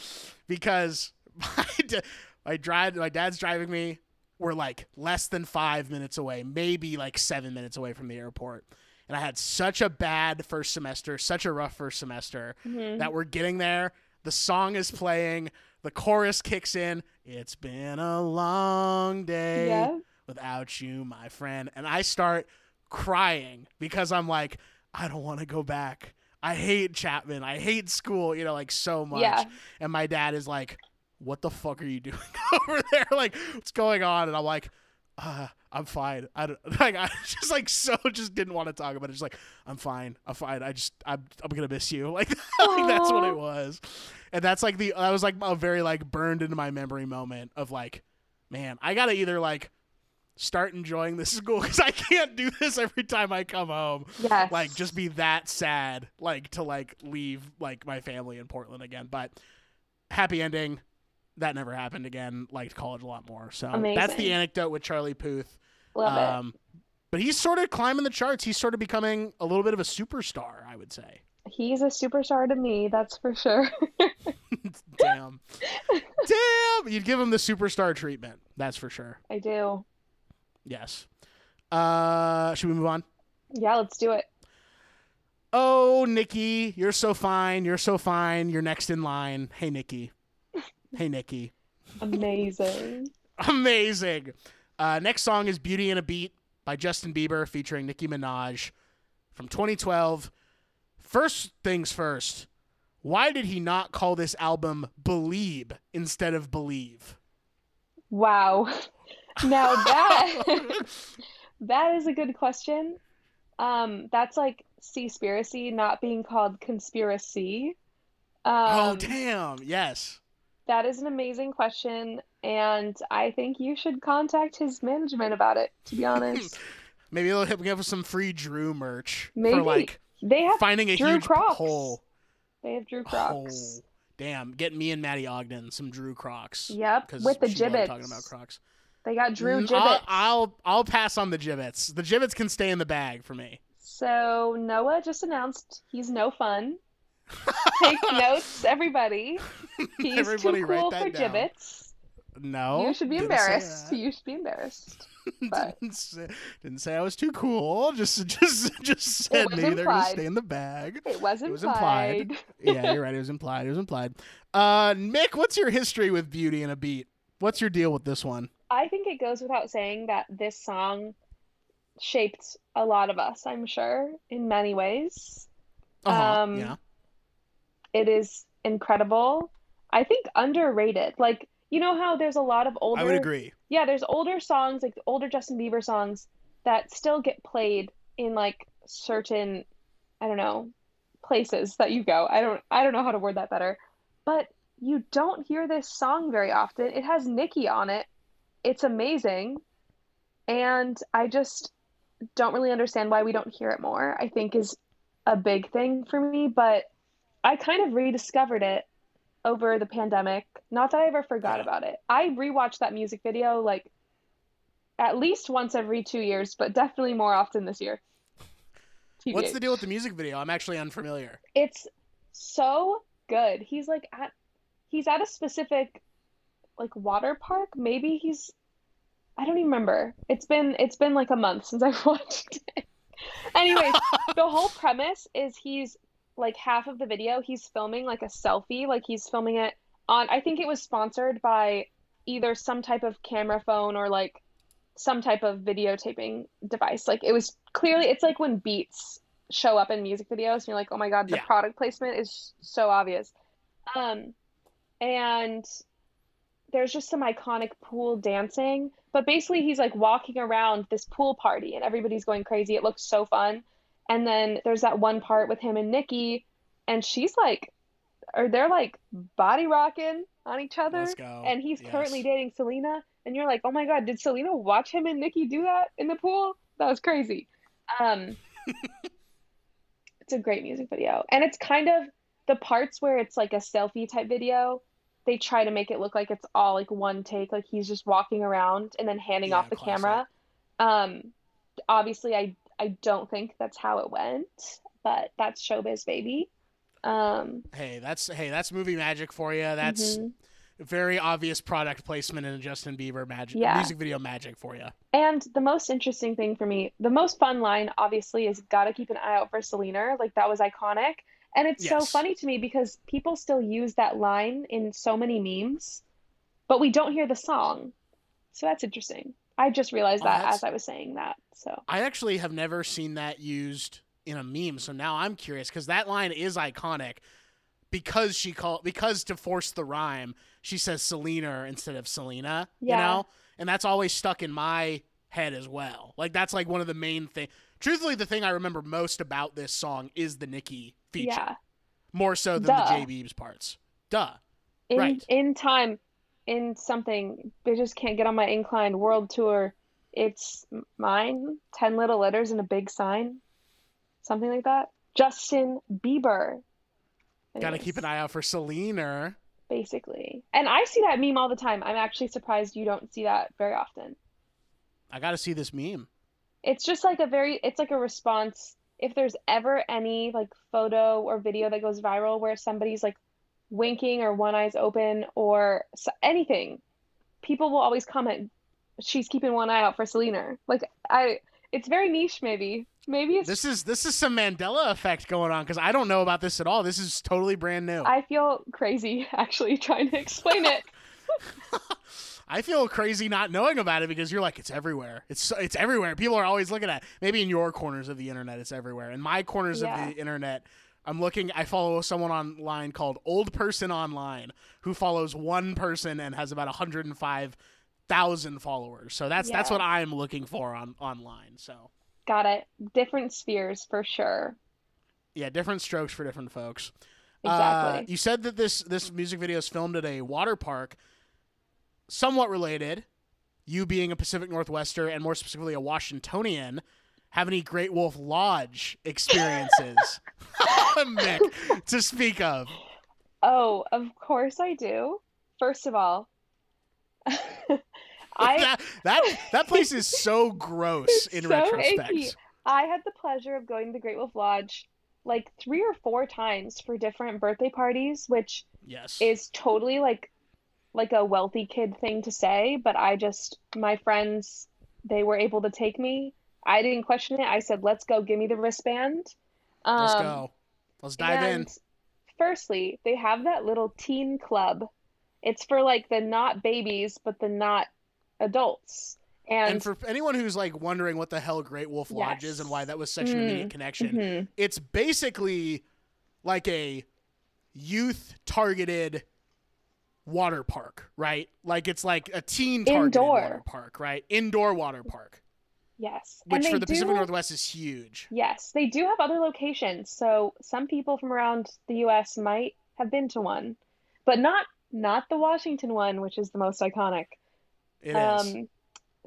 S2: because my, da- my drive, my dad's driving me. We're like less than five minutes away, maybe like seven minutes away from the airport. And I had such a bad first semester, such a rough first semester
S3: Mhm.
S2: that we're getting there. The song is playing, the chorus kicks in. It's been a long day
S3: Yeah.
S2: without you, my friend. And I start crying because I'm like, I don't want to go back. I hate Chapman. I hate school, you know, like so much.
S3: Yeah.
S2: And my dad is like, What the fuck are you doing over there? Like, what's going on? And I'm like, uh, I'm fine. I don't like. I just like so just didn't want to talk about it. Just like I'm fine. I'm fine. I just I'm I'm gonna miss you. Like, like that's what it was, and that's like the that was like a very like burned into my memory moment of like, man, I gotta either like start enjoying this school because I can't do this every time I come home.
S3: Yes.
S2: Like just be that sad like to like leave like my family in Portland again. But happy ending. That never happened again. Liked college a lot more. So that's the anecdote with Charlie Puth.
S3: Love it.
S2: Um, but he's sort of climbing the charts. He's sort of becoming a little bit of a superstar, I would say.
S3: He's a superstar to me, that's for sure.
S2: Damn. Damn. You'd give him the superstar treatment. That's for sure.
S3: I do.
S2: Yes. Uh, should we move on?
S3: Yeah, let's do it.
S2: Oh, Nicki, you're so fine. You're so fine. You're next in line. Hey, Nicki. Hey, Nicki.
S3: Amazing.
S2: Amazing. Uh, next song is Beauty and a Beat by Justin Bieber featuring Nicki Minaj from 2012. First things first, why did he not call this album Believe instead of Believe?
S3: Wow. Now that that is a good question. Um, that's like Seaspiracy not being called conspiracy.
S2: oh,
S3: Um,
S2: damn. Yes.
S3: That is an amazing question, and I think you should contact his management about it, to be honest.
S2: Maybe they'll hit me up with some free Drew merch
S3: Maybe.
S2: for like
S3: They have
S2: finding a
S3: Drew
S2: huge
S3: Crocs.
S2: hole.
S3: they have Drew
S2: Oh,
S3: Crocs.
S2: damn. Get me and Maddie Ogden some Drew Crocs.
S3: Yep, with the Jibbitz.
S2: Talking about Crocs.
S3: They got Drew
S2: Mm,
S3: Jibbitz.
S2: I'll, I'll I'll pass on the Jibbitz. The Jibbitz can stay in the bag for me.
S3: So Noah just announced he's no fun. Take notes, everybody. He's
S2: Everybody
S3: too cool for
S2: down.
S3: Jibbitz.
S2: No,
S3: you should be embarrassed. You should be embarrassed. but-
S2: didn't, say, didn't say I was too cool. Just just just said maybe they're gonna stay in the bag.
S3: It was
S2: It was
S3: implied.
S2: implied. yeah, you're right. It was implied. It was implied. Uh, Mick, what's your history with Beauty and a Beat? What's your deal with this one?
S3: I think it goes without saying that this song shaped a lot of us, I'm sure, in many ways.
S2: Uh-huh,
S3: Um,
S2: yeah.
S3: It is incredible. I think underrated. Like, you know how there's a lot of older
S2: I would agree.
S3: Yeah, there's older songs, like older Justin Bieber songs that still get played in like certain, I don't know, places that you go. I don't I don't know how to word that better. But you don't hear this song very often. It has Nicki on it. It's amazing. And I just don't really understand why we don't hear it more. I think is a big thing for me, but I kind of rediscovered it over the pandemic. Not that I ever forgot
S2: Yeah.
S3: about it. I rewatched that music video like at least once every two years, but definitely more often this year.
S2: What's the deal with the music video? I'm actually unfamiliar.
S3: It's so good. He's like at he's at a specific like water park. Maybe he's I don't even remember. It's been it's been like a month since I've watched it. Anyways, the whole premise is he's like half of the video he's filming like a selfie, like he's filming it on I think it was sponsored by either some type of camera phone or like some type of videotaping device. Like it was clearly it's like when beats show up in music videos and you're like, "Oh my God, the
S2: Yeah.
S3: product placement is so obvious." Um and there's just some iconic pool dancing, but basically he's like walking around this pool party and everybody's going crazy. It looks so fun. And then there's that one part with him and Nicki and she's like or they're like body rocking on each other and he's
S2: Yes.
S3: currently dating Selena, and you're like, oh my god, did Selena watch him and Nicki do that in the pool? That was crazy. Um, it's a great music video, and it's kind of the parts where it's like a selfie type video. They try to make it look like it's all like one take, like he's just walking around and then handing
S2: Yeah,
S3: off the
S2: classic.
S3: camera. Um, obviously, I I don't think that's how it went, but that's showbiz, baby. Um,
S2: Hey, that's hey, that's movie magic for you. That's
S3: mhm.
S2: very obvious product placement in a Justin Bieber magic
S3: Yeah.
S2: music video magic for you.
S3: And the most interesting thing for me, the most fun line, obviously, is gotta keep an eye out for Selena. Like that was iconic. And it's so funny to me because people still use that line in so many memes, but we don't hear the song. So that's interesting. I just realized
S2: Oh,
S3: that as I was saying that. So
S2: I actually have never seen that used in a meme, so now I'm curious because that line is iconic because she called because to force the rhyme, she says Selener instead of Selena.
S3: Yeah.
S2: You know, and that's always stuck in my head as well. Like that's like one of the main thing. Truthfully, the thing I remember most about this song is the Nicki feature,
S3: yeah.
S2: more so than
S3: Duh.
S2: the J Beebs parts. Duh.
S3: In
S2: Right.
S3: in time, in something, they just can't get on my inclined world tour. It's mine, 10 little letters and a big sign. Something like that. Justin Bieber.
S2: Got to keep an eye out for Selena.
S3: Basically. And I see that meme all the time. I'm actually surprised you don't see that very often.
S2: I got to see this meme.
S3: It's just like a very, it's like a response. If there's ever any like photo or video that goes viral where somebody's like winking or one eye's open or anything, people will always comment, she's keeping one eye out for Selena. Like, I, it's very niche, maybe. Maybe it's,
S2: This is this is some Mandela effect going on because I don't know about this at all. This is totally brand new.
S3: I feel crazy actually trying to explain it.
S2: I feel crazy not knowing about it because you're like it's everywhere. It's it's everywhere. People are always looking at. It. Maybe in your corners of the internet, it's everywhere. In my corners
S3: Yeah.
S2: of the internet, I'm looking. I follow someone online called Old Person Online who follows one person and has about 105 thousand followers. So that's that's what I'm looking for on online. So
S3: Got it. Different spheres for sure.
S2: yeah, different strokes for different folks.
S3: Exactly.
S2: Uh, you said that this this music video is filmed at a water park. Somewhat related, you being a Pacific Northwester and more specifically a Washingtonian, have any Great Wolf Lodge experiences, Mick, to speak of?
S3: Oh, of course I do. First of all, I
S2: that, that that place is so gross in
S3: so
S2: retrospect.
S3: icky. I had the pleasure of going to the Great Wolf Lodge like three or four times for different birthday parties, which
S2: Yes.
S3: is totally like like a wealthy kid thing to say, but I just my friends they were able to take me. I didn't question it. I said, "Let's go. Give me the wristband."
S2: Let's
S3: Um,
S2: go. Let's dive in.
S3: firstly, they have that little teen club. It's for like the not babies, but the not adults. And,
S2: And for anyone who's like wondering what the hell Great Wolf Lodge is and why that was such an immediate
S3: Mm,
S2: connection,
S3: Mhm.
S2: it's basically like a youth targeted water park, right? Like it's like a teen targeted
S3: Indoor.
S2: water park, right? Indoor water park,
S3: yes,
S2: which for the
S3: do
S2: Pacific Northwest is huge.
S3: Yes, they do have other locations. So some people from around the US might have been to one, but not not the Washington one, which is the most iconic.
S2: It is.
S3: Um,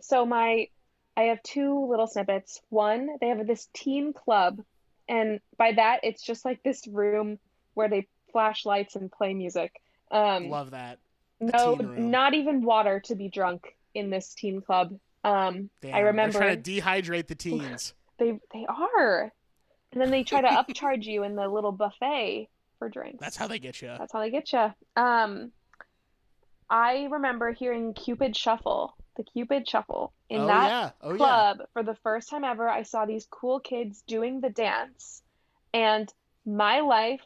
S3: so my I have two little snippets. One, they have this teen club, and by that it's just like this room where they flash lights and play music. Um,
S2: Love that.
S3: no, not even water to be drunk in this teen club. Um,
S2: Damn,
S3: I remember
S2: trying to dehydrate the teens.
S3: they they are. And then they try to upcharge you in the little buffet for drinks.
S2: That's how they get you.
S3: That's how they get you. Um, I remember hearing Cupid Shuffle, the Cupid Shuffle, in
S2: oh
S3: that
S2: yeah. Oh yeah.
S3: club for the first time ever. I saw these cool kids doing the dance, and my life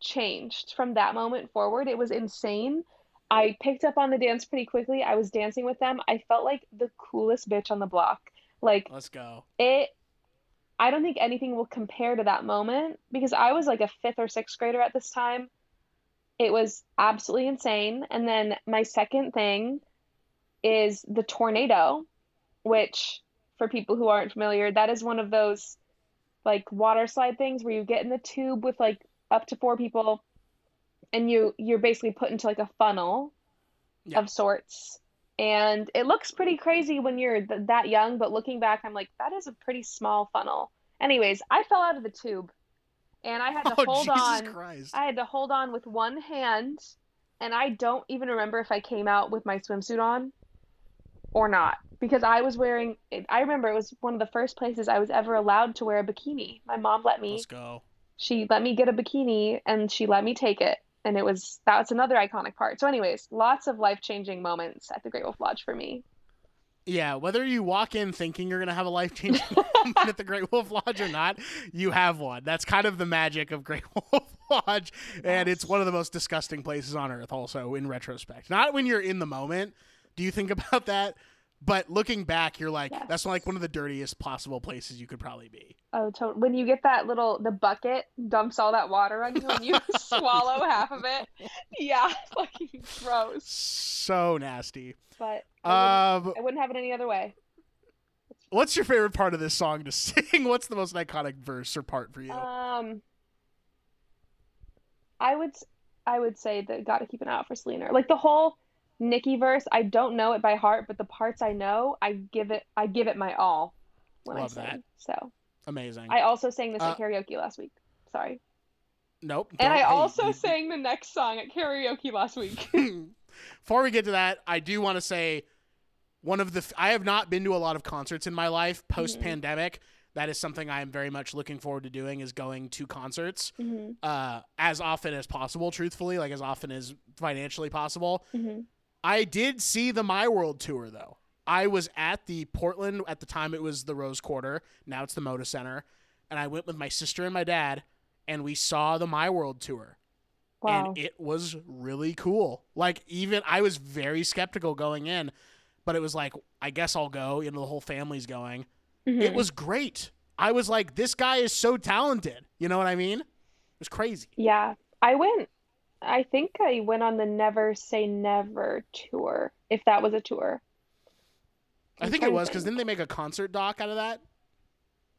S3: changed from that moment forward. It was insane. I picked up on the dance pretty quickly. I was dancing with them. I felt like the coolest bitch on the block. Like
S2: Let's go.
S3: it I don't think anything will compare to that moment because I was like a fifth or sixth grader at this time. It was absolutely insane. And then my second thing is the tornado, which for people who aren't familiar, that is one of those like water slide things where you get in the tube with like up to four people and you you're basically put into like a funnel
S2: Yeah.
S3: of sorts. And it looks pretty crazy when you're th- that young, but looking back, I'm like, that is a pretty small funnel. Anyways, I fell out of the tube and I had to
S2: Oh
S3: hold
S2: Jesus
S3: on.
S2: Christ.
S3: I had to hold on with one hand, and I don't even remember if I came out with my swimsuit on or not because I was wearing I remember it was one of the first places I was ever allowed to wear a bikini. My mom let me.
S2: Let's go.
S3: She let me get a bikini and she let me take it. And it was that was another iconic part. So anyways, lots of life-changing moments at the Great Wolf Lodge for me.
S2: Yeah, whether you walk in thinking you're gonna have a life changing moment at the Great Wolf Lodge or not, you have one. That's kind of the magic of Great Wolf Lodge, and it's one of the most disgusting places on earth. Also, in retrospect, not when you're in the moment, do you think about that? But looking back, you're like, that's like one of the dirtiest possible places you could probably be.
S3: Oh, to- when you get that little the bucket dumps all that water on you and you swallow half of it. Yeah, fucking gross.
S2: So nasty.
S3: But I
S2: Um,
S3: wouldn't, I wouldn't have it any other way.
S2: what's your favorite part of this song to sing? What's the most iconic verse or part for you?
S3: Um, I would I would say that got to keep an eye out for Selena. Like the whole Nicki verse, I don't know it by heart, but the parts I know, I give it I give it my all when
S2: Love
S3: I
S2: that.
S3: So
S2: Amazing.
S3: I also sang this
S2: Uh,
S3: at karaoke last week. Sorry.
S2: nope.
S3: And I
S2: hey,
S3: also
S2: you-
S3: sang the next song at karaoke last week.
S2: Before we get to that, I do want to say one of the f- I have not been to a lot of concerts in my life post pandemic. That is something I am very much looking forward to doing is going to concerts
S3: hmm
S2: uh, as often as possible. Truthfully, like as often as financially possible.
S3: hmm
S2: I did see the My World tour though. I was at the Portland at the time it was the Rose Quarter. Now it's the Moda Center, and I went with my sister and my dad, and we saw the My World tour
S3: Wow.
S2: and it was really cool. Like even I was very skeptical going in, but it was like I guess I'll go. You know, the whole family's going. It
S3: Mhm.
S2: was great. I was like, this guy is so talented. You know what I mean? It was crazy.
S3: Yeah, I went. I think I went on the Never Say Never tour, if that was a tour.
S2: I think it was because didn't they make a concert doc out of that?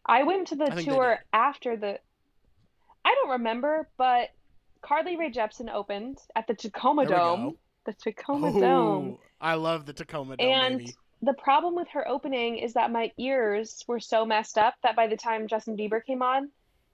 S3: I went to the
S2: I think they
S3: tour after the. I don't remember, but Carly Rae Jepsen opened at the Tacoma Dome. The Tacoma oh, Dome.
S2: Oh, I love the Tacoma Dome,
S3: And
S2: baby.
S3: the problem with her opening is that my ears were so messed up that by the time Justin Bieber came on,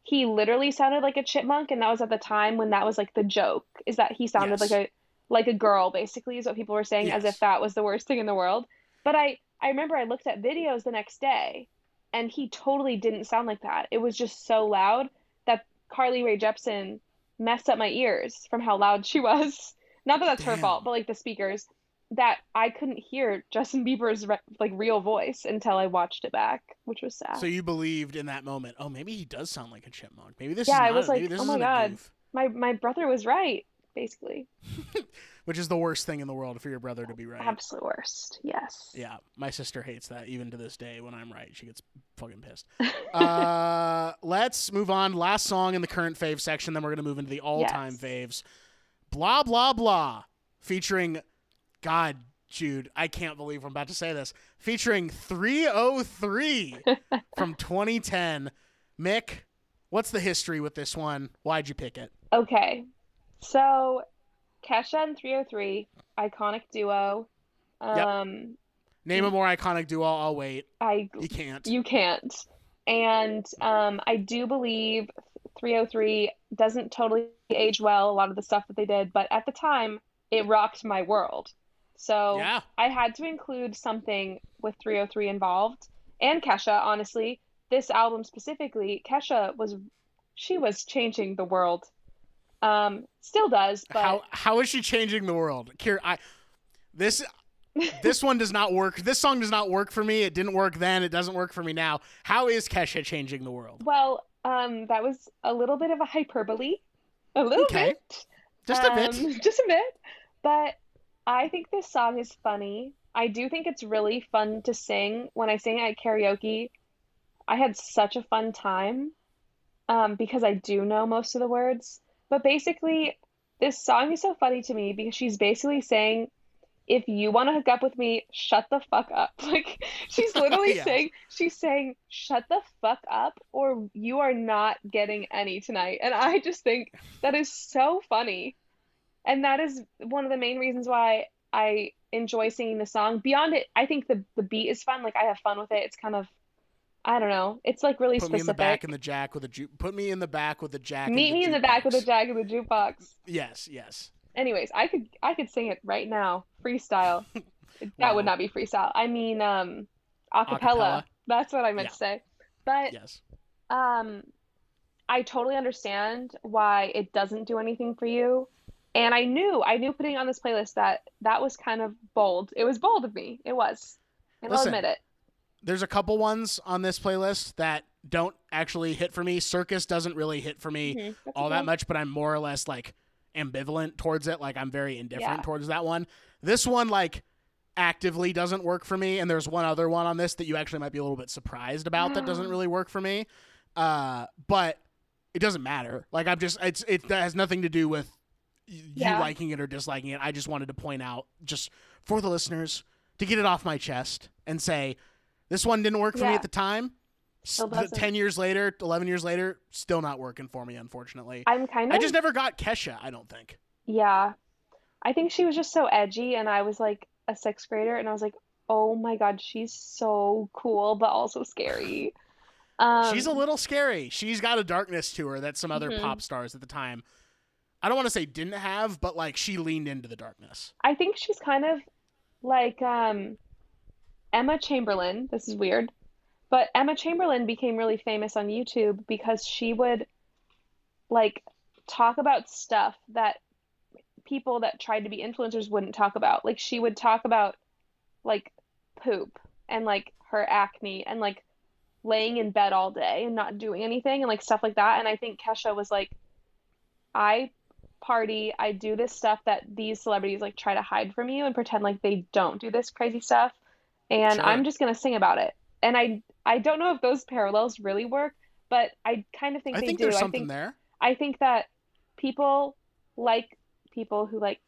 S3: he literally sounded like a chipmunk, and that was at the time when that was like the joke, is that he sounded
S2: Yes.
S3: like a like a girl, basically, is what people were saying, as if that was the worst thing in the world. But I I remember I looked at videos the next day, and he totally didn't sound like that. It was just so loud that Carly Rae Jepsen messed up my ears from how loud she was. Not that that's her fault, but like the speakers that I couldn't hear Justin Bieber's re- like real voice until I watched it back, which was sad.
S2: So you believed in that moment? Oh, maybe he does sound like a chipmunk. Maybe this
S3: Yeah,
S2: is
S3: I was
S2: maybe
S3: like, oh my God. my my brother was right, basically.
S2: Which is the worst thing in the world for your brother to be right.
S3: Absolute worst. Yes.
S2: Yeah, my sister hates that even to this day. When I'm right, she gets fucking pissed. uh, let's move on. Last song in the current fave section. Then we're gonna move into the all-time
S3: Yes.
S2: faves. Blah blah blah, featuring God, Jude. I can't believe I'm about to say this. Featuring 3OH!3 from 2010. Mick, what's the history with this one? Why'd you pick it?
S3: Okay. So Kesha and 3OH!3, iconic duo. Um
S2: Name a more iconic duo. I'll wait.
S3: I
S2: You can't.
S3: you can't. And um I do believe 3OH!3 doesn't totally age well a lot of the stuff that they did, but at the time it rocked my world. So
S2: yeah.
S3: I had to include something with 3OH!3 involved and Kesha, honestly. This album specifically, Kesha was she was changing the world. Um still does, but
S2: How how is she changing the world? Kier, I this this one does not work. This song does not work for me. It didn't work then. It doesn't work for me now. How is Kesha changing the world?
S3: well, um that was a little bit of a hyperbole. A little
S2: Okay.
S3: bit.
S2: Just a bit.
S3: Um, just a bit. But I think this song is funny. I do think it's really fun to sing. When I sing at karaoke, I had such a fun time um, because I do know most of the words. But basically, this song is so funny to me because she's basically saying, if you want to hook up with me, shut the fuck up. Like, she's literally
S2: Yeah.
S3: saying, she's saying, shut the fuck up, or you are not getting any tonight. And I just think that is so funny. And that is one of the main reasons why I enjoy singing the song. Beyond it, I think the the beat is fun. Like I have fun with it. It's kind of I don't know. It's like really
S2: Put me in the back in the jack with a ju- put me in the back with the jack.
S3: Meet me in the back with a jack of the jukebox.
S2: Yes, yes.
S3: Anyways, I could I could sing it right now, freestyle. that would not be freestyle. I mean um acapella.
S2: Acapella?
S3: That's what I meant
S2: Yeah.
S3: to say. But
S2: Yes.
S3: um I totally understand why it doesn't do anything for you. And I knew, I knew putting on this playlist that that was kind of bold. It was bold of me. It was. And
S2: Listen,
S3: I'll admit it.
S2: There's a couple ones on this playlist that don't actually hit for me. Circus doesn't really hit for me
S3: Mhm,
S2: all
S3: okay.
S2: that much, but I'm more or less like ambivalent towards it. Like I'm very indifferent
S3: Yeah.
S2: towards that one. This one like actively doesn't work for me, and there's one other one on this that you actually might be a little bit surprised about that doesn't really work for me. Uh, but it doesn't matter. Like I'm just it's it that has nothing to do with you
S3: Yeah.
S2: liking it or disliking it. I just wanted to point out just for the listeners to get it off my chest and say this one didn't work for me at the time. S-
S3: Still
S2: 10 years later, 11 years later, still not working for me unfortunately.
S3: I'm kind of
S2: I just never got Kesha, I don't think.
S3: Yeah. I think she was just so edgy, and I was like a sixth grader, and I was like, oh my God, she's so cool, but also scary. Um,
S2: She's a little scary. She's got a darkness to her that some other
S3: Mhm.
S2: pop stars at the time I don't want to say didn't have, but like she leaned into the darkness.
S3: I think she's kind of like um, Emma Chamberlain. This is weird, but Emma Chamberlain became really famous on YouTube because she would like talk about stuff that people that tried to be influencers wouldn't talk about. Like she would talk about like poop and like her acne and like laying in bed all day and not doing anything and like stuff like that. And I think Kesha was like, I party, I do this stuff that these celebrities like try to hide from you and pretend like they don't do this crazy stuff. And
S2: Sure.
S3: I'm just gonna sing about it. And I I don't know if those parallels really work, but I kind of think
S2: I
S3: they
S2: think
S3: do.
S2: there's
S3: I
S2: something
S3: think
S2: there.
S3: I think that people like people who like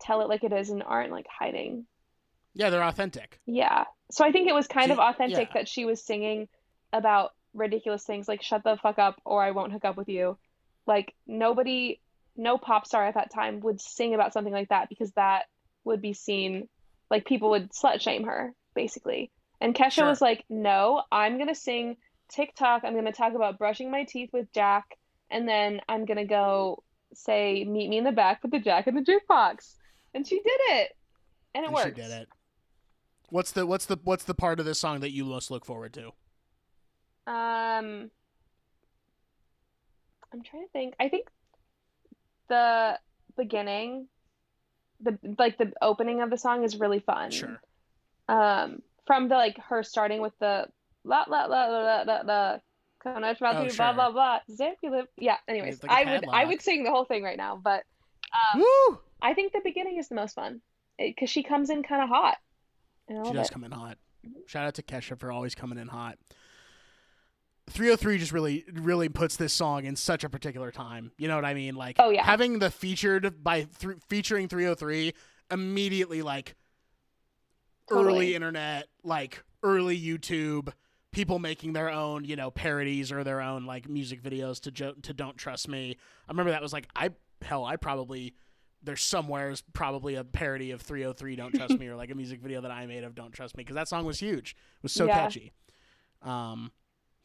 S3: tell it like it is and aren't like hiding.
S2: Yeah, they're authentic.
S3: Yeah. So I think it was kind
S2: She-
S3: of authentic
S2: yeah.
S3: that she was singing about ridiculous things like shut the fuck up or I won't hook up with you. Like nobody no pop star at that time would sing about something like that because that would be seen like people would slut shame her basically. And Kesha
S2: Sure.
S3: was like, "No, I'm going to sing TikTok. I'm going to talk about brushing my teeth with Jack and then I'm going to go say meet me in the back with the Jack in the jukebox." And she did it. And it
S2: And
S3: worked.
S2: she did it. What's the what's the what's the part of this song that you most look forward to?
S3: Um, I'm trying to think. I think the beginning, the like the opening of the song is really fun.
S2: Sure.
S3: Um, from the like her starting with the la la la la la la, Coming out about
S2: Oh,
S3: you, blah
S2: sure.
S3: blah blah. You live. Yeah. Anyways,
S2: like
S3: I would I would sing the whole thing right now, but um,
S2: Woo!
S3: I think the beginning is the most fun because she comes in kind of hot.
S2: She does come in hot. Shout out to Kesha for always coming in hot. 3OH!3 just really really puts this song in such a particular time. You know what I mean? Like
S3: Oh, yeah.
S2: having the featured by th- featuring 3OH!3 immediately like early internet, like early YouTube, people making their own, you know, parodies or their own like music videos to jo- to Don't Trust Me. I remember that was like I hell, I probably there's somewhere's probably a parody of 3OH!3 Don't Trust Me or like a music video that I made of Don't Trust Me because that song was huge. It was so
S3: Yeah.
S2: catchy. Um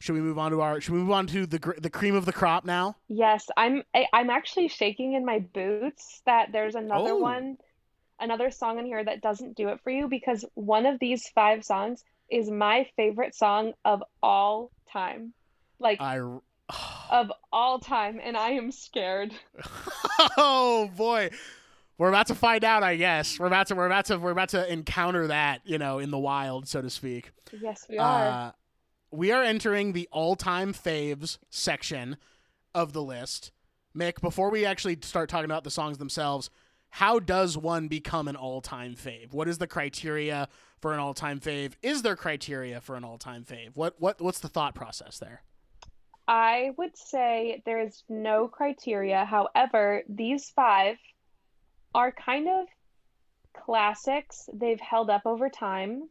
S2: should we move on to our should we move on to the the cream of the crop now?
S3: Yes, I'm I, I'm actually shaking in my boots that there's another
S2: Oh.
S3: one, another song in here that doesn't do it for you because one of these five songs is my favorite song of all time. Like
S2: I
S3: of all time, and I am scared.
S2: oh boy we're about to find out i guess we're about to we're about to we're about to encounter that you know in the wild so to speak
S3: Yes, we are.
S2: uh, we are entering the all-time faves section of the list mick before we actually start talking about the songs themselves how does one become an all-time fave what is the criteria for an all-time fave is there criteria for an all-time fave what what what's the thought process there
S3: I would say there is no criteria. However, these five are kind of classics. They've held up over time.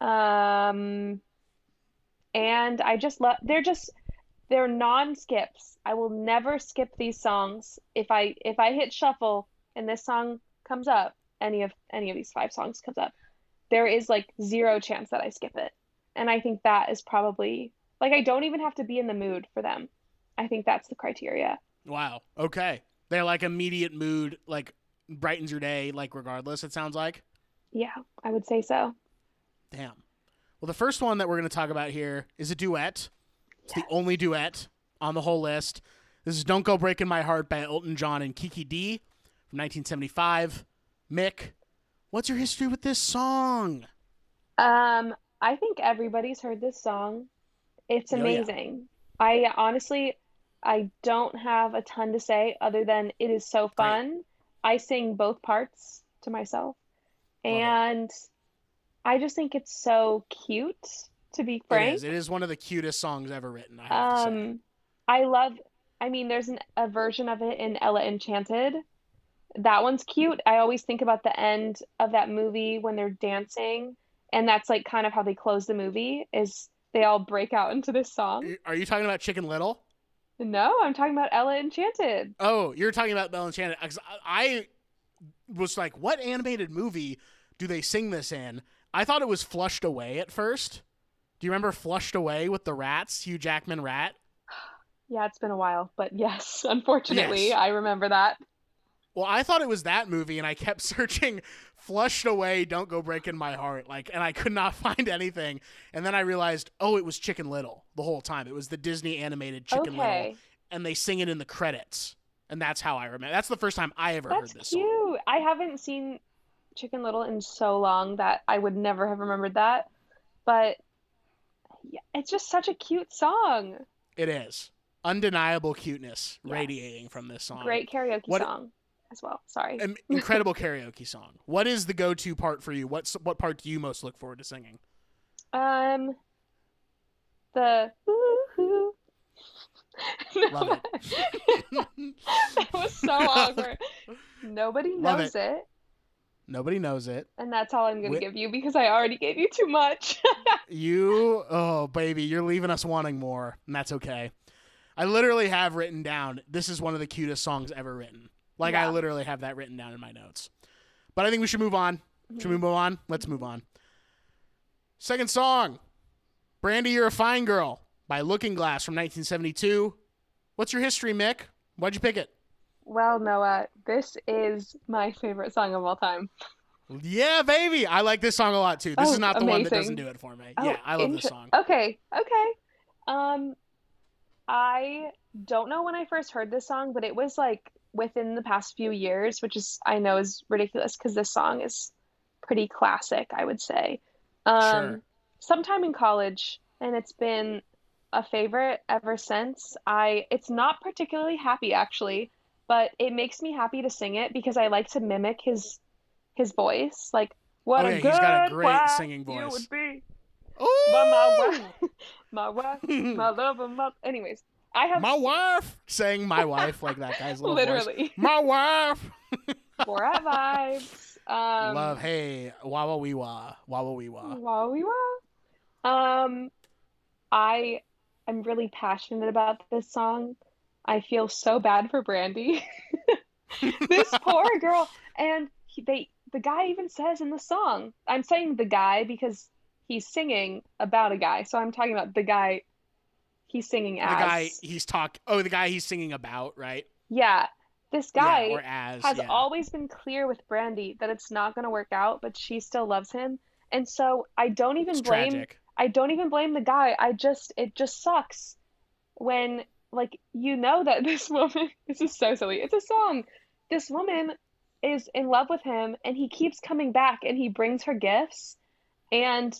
S3: Um, and I just love, they're just, they're non-skips. I will never skip these songs. If I if I hit shuffle and this song comes up, any of any of these five songs comes up, there is like zero chance that I skip it. And I think that is probably like I don't even have to be in the mood for them. I think that's the criteria.
S2: wow okay they're like immediate mood like brightens your day like regardless it sounds like
S3: Yeah, I would say so.
S2: Damn. Well, the first one that we're going to talk about here is a duet. It's the only duet on the whole list. This is Don't Go Breaking My Heart by Elton John and Kiki Dee from 1975. Mick, what's your history with this song?
S3: Um, I think everybody's heard this song. It's
S2: Oh, yeah.
S3: amazing. I honestly, I don't have a ton to say other than it is so fun. I sing both parts to myself,
S2: Love it.
S3: I just think it's so cute, to be
S2: It
S3: frank.
S2: is. It is one of the cutest songs ever written, I have to say.
S3: Um, I love, I mean, there's an, a version of it in Ella Enchanted. That one's cute. I always think about the end of that movie when they're dancing, and that's like kind of how they close the movie is they all break out into this song.
S2: Are you talking about Chicken Little?
S3: No, I'm talking about Ella Enchanted.
S2: Oh, you're talking about Bell Enchanted. I was like, what animated movie do they sing this in? I thought it was Flushed Away at first. Do you remember Flushed Away with the rats, Hugh Jackman rat?
S3: Yeah, it's been a while, but yes, unfortunately,
S2: Yes.
S3: I remember that.
S2: Well, I thought it was that movie, and I kept searching "Flushed Away, Don't Go Breaking My Heart," like, and I could not find anything. And then I realized, oh, it was Chicken Little the whole time. It was the Disney animated Chicken Little, and they sing it in the credits, and that's how I remember. That's the first time I ever
S3: that's
S2: heard this
S3: cute.
S2: song.
S3: I haven't seen Chicken Little in so long that I would never have remembered that. But yeah, it's just such a cute song.
S2: It is undeniable cuteness
S3: Yes.
S2: radiating from this song.
S3: Great karaoke
S2: What-
S3: song as well. Sorry.
S2: Im- incredible karaoke song. What is the go-to part for you? What's what part do you most look forward to singing?
S3: Um, the woo-hoo.
S2: Love
S3: That was so awkward. Nobody
S2: Love
S3: knows it.
S2: Nobody knows it.
S3: and that's all I'm gonna give you because I already gave you too much.
S2: You, oh baby, you're leaving us wanting more, and that's okay. I literally have written down this is one of the cutest songs ever written. Like I literally have that written down in my notes. But I think we should move on. Should we mhm. move on? Let's move on. Second song, "Brandy, You're a Fine Girl" by Looking Glass from 1972. What's your history, Mick? Why'd you pick it?
S3: Well, Noah, this is my favorite song of all time.
S2: Yeah, baby, I like this song a lot too. This
S3: Oh,
S2: is not the one that doesn't do it for me.
S3: Oh,
S2: yeah, I love this song.
S3: Okay, okay. Um, I don't know when I first heard this song, but it was like within the past few years, which is I know is ridiculous because this song is pretty classic, I would say. Um,
S2: Sure.
S3: sometime in college, and it's been a favorite ever since. I it's not particularly happy actually, but it makes me happy to sing it because I like to mimic his his voice. Like what
S2: Oh,
S3: a
S2: yeah,
S3: good
S2: he's got a great singing voice.
S3: would be.
S2: Ooh!
S3: But my wife, my wife, my lover, my. Anyways, I have
S2: my wife saying my wife like that guy's little voice.
S3: literally
S2: My wife.
S3: Borat vibes. Um,
S2: Love. Hey, wawa wee wah, wawa wee wah.
S3: Wow, we wow. Um, I am really passionate about this song. I feel so bad for Brandy. this poor girl, and he, they the guy even says in the song. I'm saying the guy because he's singing about a guy, so I'm talking about the guy he's singing as.
S2: The guy he's talk. Oh, the guy he's singing about, right?
S3: Yeah, this guy
S2: yeah, as
S3: has
S2: yeah.
S3: always been clear with Brandy that it's not going to work out, but she still loves him. And so I don't even
S2: It's
S3: blame
S2: tragic.
S3: I don't even blame the guy. I just it just sucks when like you know that this woman this is so silly. It's a song. This woman is in love with him and he keeps coming back and he brings her gifts and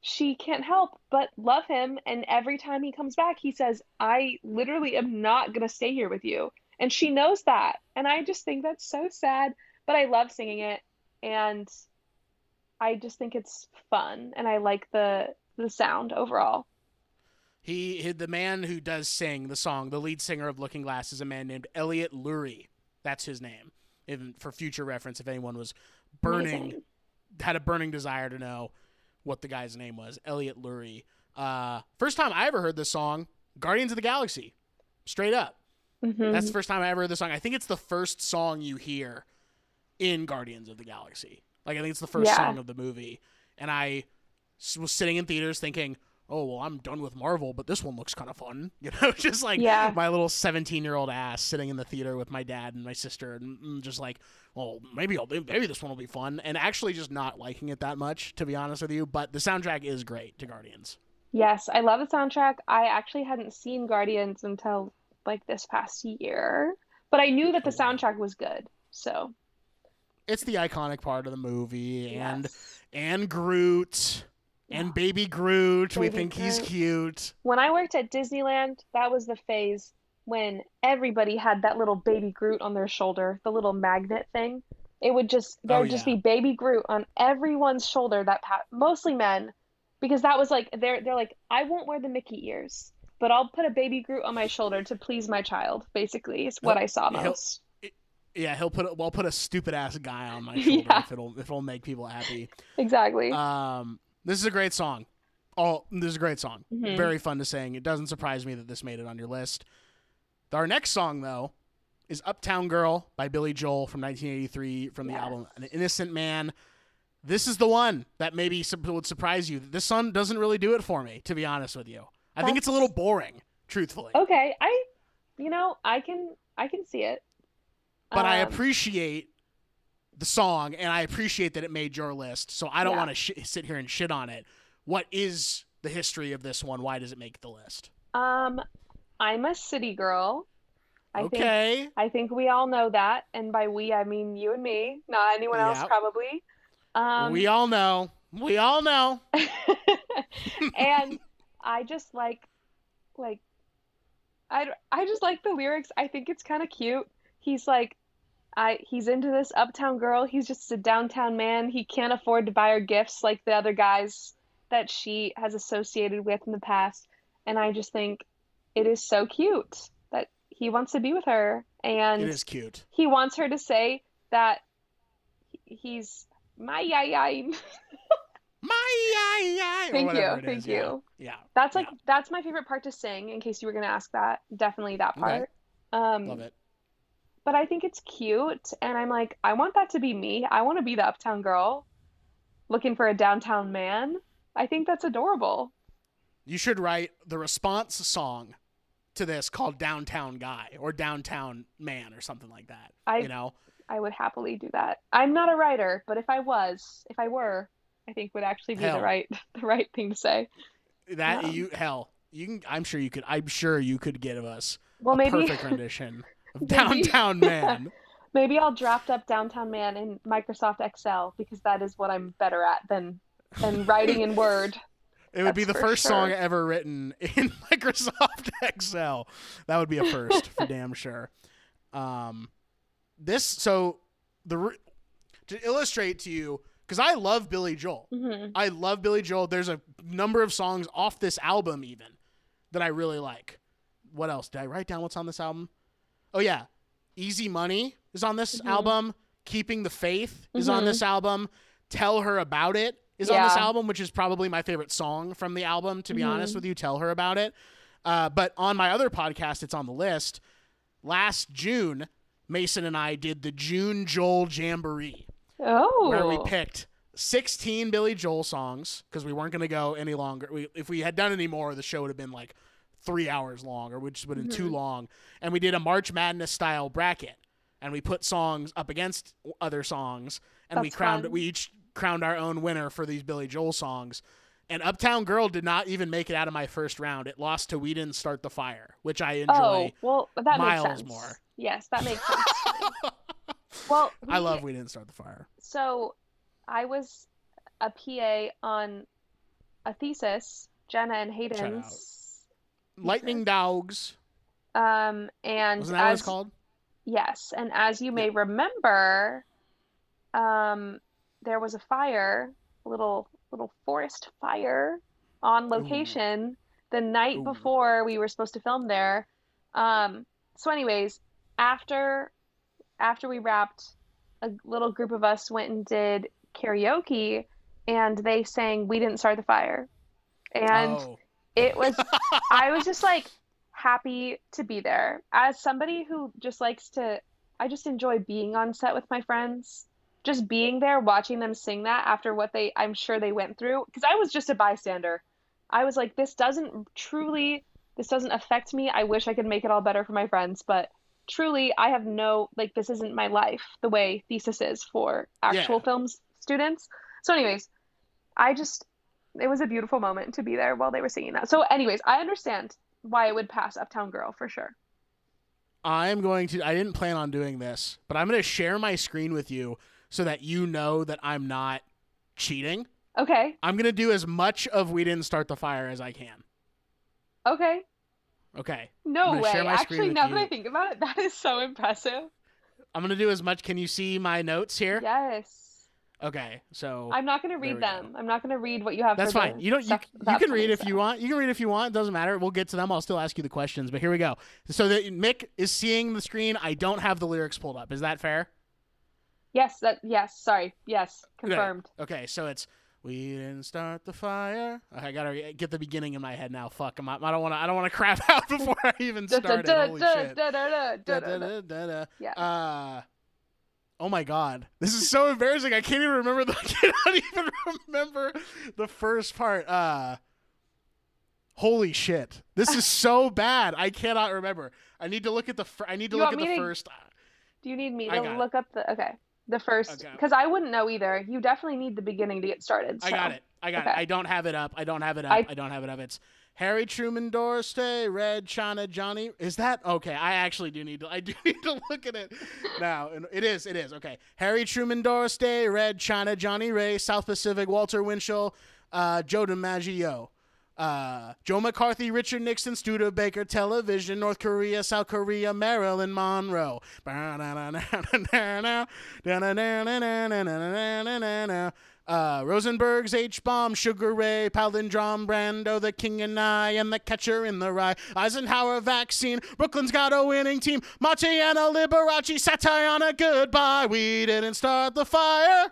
S3: she can't help but love him and every time he comes back he says I literally am not going to stay here with you. And she knows that. And I just think that's so sad, but I love singing it and I just think it's fun and I like the the sound overall.
S2: He, he the man who does sing the song, the lead singer of Looking Glass, is a man named Elliot Lurie. That's his name. Even for future reference, if anyone was burning,
S3: Amazing.
S2: had a burning desire to know what the guy's name was, Elliot Lurie. Uh, first time I ever heard this song, Guardians of the Galaxy, straight up.
S3: Mhm.
S2: That's the first time I ever heard the song. I think it's the first song you hear in Guardians of the Galaxy. Like I think it's the first
S3: Yeah.
S2: song of the movie, and I was sitting in theaters thinking, "Oh well, I'm done with Marvel, but this one looks kind of fun." You know, just like
S3: Yeah.
S2: my little 17 year old ass sitting in the theater with my dad and my sister, and mm, just like, "Well, maybe I'll maybe this one will be fun," and actually just not liking it that much, to be honest with you. But the soundtrack is great to Guardians.
S3: Yes, I love the soundtrack. I actually hadn't seen Guardians until like this past year, but I knew that the soundtrack was good. So,
S2: It's the iconic part of the movie, and
S3: yes.
S2: and Groot. And baby Groot, we
S3: Baby
S2: think he's cute.
S3: When I worked at Disneyland, that was the phase when everybody had that little baby Groot on their shoulder, the little magnet thing. It would just there
S2: Oh,
S3: would just be baby Groot on everyone's shoulder that pa- mostly men because that was like they're they're like I won't wear the Mickey ears, but I'll put a baby Groot on my shoulder to please my child, basically, is what
S2: He'll-
S3: I saw
S2: he'll-
S3: most.
S2: Yeah, he'll put a, well put a stupid ass guy on my shoulder
S3: Yeah.
S2: if it'll if it'll make people happy.
S3: Exactly.
S2: Um, this is a great song. Oh, this is a great song.
S3: Mhm.
S2: Very fun to sing. It doesn't surprise me that this made it on your list. Our next song though is "Uptown Girl" by Billy Joel from 1983 from the
S3: Yes.
S2: album "An Innocent Man." This is the one that maybe would surprise you. This song doesn't really do it for me, to be honest with you. I think it's a little boring, truthfully.
S3: Okay, I you know, I can I can see it.
S2: but I
S3: Um,
S2: appreciate the song and I appreciate that it made your list. So I don't
S3: Yeah.
S2: want to sh- sit here and shit on it. What is the history of this one? Why does it make the list?
S3: Um, I'm a city girl. I think
S2: okay.
S3: I think we all know that, and by we I mean you and me, not anyone else probably. Um,
S2: we all know. We all know.
S3: and I just like like I I just like the lyrics. I think it's kind of cute. He's like I he's into this uptown girl. He's just a downtown man. He can't afford to buy her gifts like the other guys that she has associated with in the past. And I just think it is so cute that he wants to be with her and
S2: It is cute.
S3: he wants her to say that he's my yai yai.
S2: My yai yai.
S3: Thank you, thank
S2: yeah.
S3: you.
S2: Yeah.
S3: That's like
S2: Yeah.
S3: that's my favorite part to sing. In case you were gonna ask that, definitely that
S2: Okay.
S3: part. Um,
S2: Love it.
S3: But I think it's cute, and I'm like, I want that to be me. I want to be the uptown girl, looking for a downtown man. I think that's adorable.
S2: You should write the response song to this called Downtown Guy or Downtown Man or something like that.
S3: I
S2: you know?
S3: I would happily do that. I'm not a writer, but if I was, if I were, I think would actually be
S2: Hell.
S3: the right the right thing to say.
S2: That
S3: Um,
S2: you hell, you can. I'm sure you could. I'm sure you could give us
S3: Well,
S2: a
S3: maybe
S2: perfect rendition Downtown Man.
S3: maybe I'll draft up downtown man in Microsoft Excel because that is what I'm better at than than writing in Word.
S2: It would be the
S3: That's
S2: first song ever written in Microsoft Excel. That would be a first for damn sure. Um, this so the to illustrate to you because I love Billy Joel.
S3: Mhm.
S2: I love Billy Joel. There's a number of songs off this album even that I really like. What else? Did I write down what's on this album? Oh yeah. Easy Money is on this
S3: Mhm.
S2: album. Keeping the Faith is on
S3: Mhm.
S2: this album. Tell Her About It is on this album, which is probably my favorite song from the album, to be
S3: Mhm.
S2: honest with you. Tell Her About It. Uh, but on my other podcast, it's on the list. Last June, Mason and I did the June Joel Jamboree
S3: Oh.
S2: where we picked 16 Billy Joel songs because we weren't going to go any longer. We, if we had done any more, the show would have been like three hours long or which would have been too
S3: mm-hmm.
S2: long. And we did a March Madness style bracket and we put songs up against other songs and we crowned
S3: fun.
S2: we each crowned our own winner for these Billy Joel songs. And Uptown Girl did not even make it out of my first round. It lost to We Didn't Start the Fire, which I enjoy.
S3: Oh, well, that
S2: miles
S3: makes sense.
S2: more.
S3: Yes, that makes sense. well,
S2: I love We Didn't Start the Fire.
S3: So, I was a PA on a thesis, Jenna and Hayden's.
S2: Lightning Dogs.
S3: Um, and
S2: Wasn't that what it's called?
S3: yes, and as you may remember, um, there was a fire, a little little forest fire on location the night
S2: Ooh.
S3: before we were supposed to film there. Um, so anyways, after after we wrapped, a little group of us went and did karaoke and they sang We Didn't Start the Fire. And
S2: oh.
S3: It was I was just like happy to be there. As somebody who just likes to I just enjoy being on set with my friends. Just being there watching them sing that after what they I'm sure they went through because I was just a bystander. I was like this doesn't truly this doesn't affect me. I wish I could make it all better for my friends, but truly I have no like this isn't my life the way thesis is for actual
S2: Yeah.
S3: films students. So anyways, I just it was a beautiful moment to be there while they were singing that. So, anyways, I understand why it would pass Uptown Girl for sure.
S2: I'm going to. I didn't plan on doing this, but I'm going to share my screen with you so that you know that I'm not cheating.
S3: Okay,
S2: I'm going to do as much of We Didn't Start the Fire as I can.
S3: okay.
S2: Okay.
S3: No way. Actually, now that. I think about it, that is so impressive.
S2: I'm going to do as much. Can you see my notes here?
S3: Yes.
S2: Okay. So
S3: I'm not going to read
S2: we go.
S3: them. I'm not going to read what you have.
S2: that's fine. You don't. You, you can read if you want. You can read if you want. It doesn't matter. We'll get to them. I'll still ask you the questions. But here we go. So that Mick is seeing the screen. I don't have the lyrics pulled up. Is that fair?
S3: Yes. That. Yes. Sorry. Yes. Confirmed.
S2: Okay, so it's we didn't start the fire. Okay, I gotta get the beginning in my head now. Fuck, I'm, I don't want to. I don't want to crap out before I even started. Holy shit.
S3: Yeah.
S2: Uh, Uh, oh my god, this is so embarrassing. I can't even remember. The, I cannot even remember the first part. Uh, holy shit, this is so bad. I cannot remember. I need to look at the. Fir- I need to
S3: You
S2: look at the
S3: to-
S2: first.
S3: Do you need me
S2: I
S3: to
S2: got it.
S3: look up the? Okay. The first,
S2: Okay.
S3: because I wouldn't know either. You definitely need the beginning to get started.
S2: I got it. I got
S3: Okay.
S2: it. I don't have it up. I don't have it up.
S3: I-
S2: I, don't have it up. It's Harry Truman Doris Day, Red China Johnny. Is that okay? I actually do need to. I do need to look at it now. It is. It is okay. Harry Truman Doris Day, Red China Johnnie Ray, South Pacific Walter Winchell, uh, Joe DiMaggio. Uh, Joe McCarthy, Richard Nixon, Studebaker, Television, North Korea, South Korea, Marilyn Monroe. Uh, Rosenberg's H bomb, Sugar Ray, Panmunjom, Brando, the King and I, and the Catcher in the Rye, Eisenhower vaccine, Brooklyn's got a winning team, Marciano Liberace, Santayana goodbye. We didn't start the fire.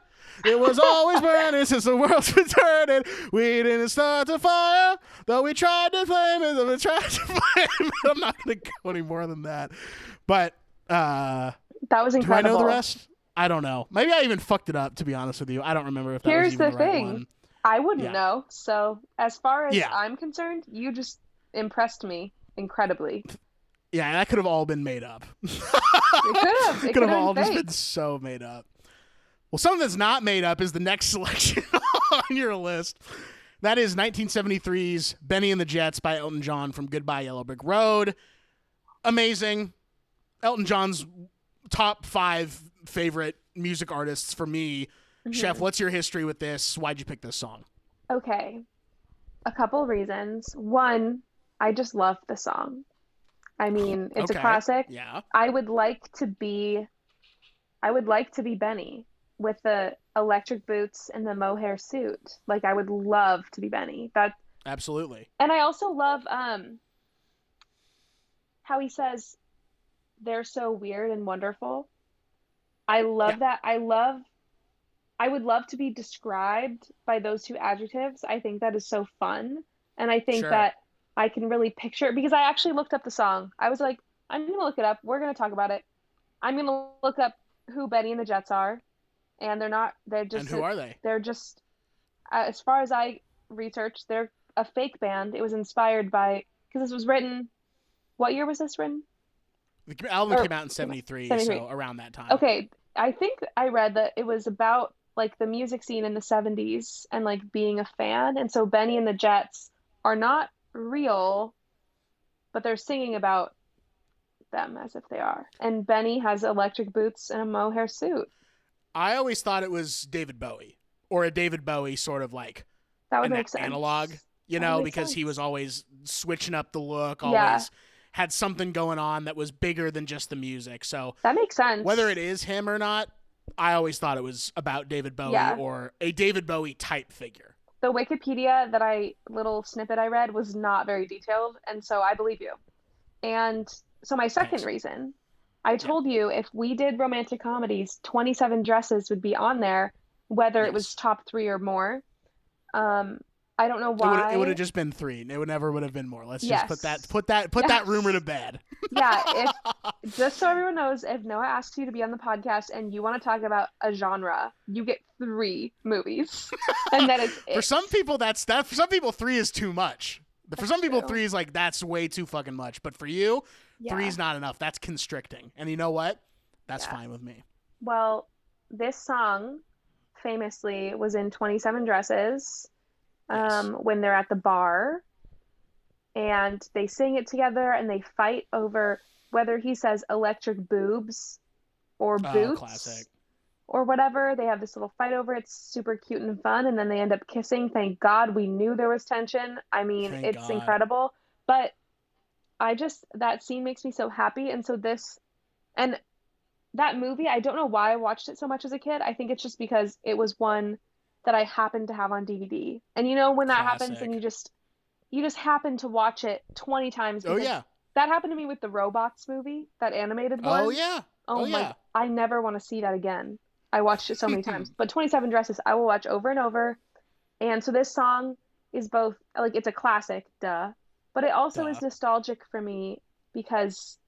S2: It was always burning since the world's been turning. We didn't start the fire, though we tried to flame it. Though we tried to flame it. I'm not going to go any more than that. But uh,
S3: That was incredible.
S2: do I know the rest? I don't know. Maybe I even fucked it up. To be honest with you, I don't remember if that
S3: Here's
S2: was even
S3: the
S2: the, right
S3: thing.
S2: one.
S3: I wouldn't
S2: Yeah.
S3: know. So, as far as
S2: Yeah.
S3: I'm concerned, you just impressed me incredibly.
S2: Yeah, that could have all been made up.
S3: It could have. It
S2: could have
S3: been
S2: all just
S3: fake.
S2: been so made up. Well, something that's not made up is the next selection on your list. That is 1973's Bennie and the Jets by Elton John from Goodbye Yellow Brick Road. Amazing. Elton John's top five favorite music artists for me.
S3: Mhm.
S2: Chef, what's your history with this? Why'd you pick this song?
S3: Okay. a couple reasons. One, I just love the song. I mean, it's
S2: Okay.
S3: a classic.
S2: Yeah.
S3: I would like to be I would like to be Benny with the electric boots and the mohair suit. Like I would love to be Benny. That
S2: Absolutely.
S3: and I also love um how he says they're so weird and wonderful. I love
S2: Yeah.
S3: that. I love I would love to be described by those two adjectives. I think that is so fun. And I think
S2: Sure.
S3: that I can really picture because I actually looked up the song. I was like, I'm gonna look it up. We're gonna talk about it. I'm gonna look up who Betty and the Jets are. And they're not they're just
S2: and who are they?
S3: they're just uh, as far as I researched, they're a fake band. It was inspired by because this was written. What year was this written?
S2: The album
S3: or-
S2: came out in 73,
S3: 73.
S2: so around that time.
S3: Okay, I think I read that it was about like the music scene in the 70s and like being a fan. And so Bennie and the Jets are not real, but they're singing about them as if they are. And Benny has electric boots and a mohair suit.
S2: I always thought it was David Bowie or a David Bowie sort of like
S3: That would
S2: an
S3: make sense.
S2: analog, you know, because he was always switching up the look, always
S3: Yeah.
S2: Had something going on that was bigger than just the music. So
S3: That makes sense.
S2: whether it is him or not, I always thought it was about David Bowie
S3: Yeah.
S2: or a David Bowie type figure.
S3: the Wikipedia that I little snippet I read was not very detailed, and so I believe you. And so my second
S2: Thanks.
S3: reason, I told you if we did romantic comedies, 27 Dresses would be on there, whether it was top three or more. Um, I don't know
S2: It
S3: why.
S2: it would have just been three. It would never would have been more. Let's just put that put that put that
S3: Yes.
S2: rumor to bed.
S3: Yeah, if just so everyone knows, if Noah asks you to be on the podcast and you want to talk about a genre, you get three movies, and that is
S2: for some people that's that for some people three is too much. For some people three is like that's way too fucking much. But for you,
S3: Yeah.
S2: three's not enough. That's constricting. And you know what? That's
S3: Yeah.
S2: fine with me.
S3: Well, this song famously was in 27 Dresses
S2: Yes.
S3: um, when they're at the bar and they sing it together and they fight over whether he says electric boobs or
S2: Oh,
S3: boots
S2: classic.
S3: or whatever. They have this little fight over it. It's super cute and fun. And then they end up kissing. Thank God we knew there was tension. I mean,
S2: Thank
S3: it's
S2: God.
S3: incredible. But I just, that scene makes me so happy. And so this, and that movie, I don't know why I watched it so much as a kid. I think it's just because it was one that I happened to have on DVD. And you know, when that happens and you just, you just happen to watch it 20 times.
S2: Oh yeah.
S3: That happened to me with the Robots movie, that animated oh, one.
S2: Oh yeah.
S3: Oh,
S2: Oh,
S3: my!
S2: yeah.
S3: I never want to see that again. I watched it so many times. But 27 Dresses, I will watch over and over. And so this song is both like it's a classic, duh, but it also is nostalgic for me because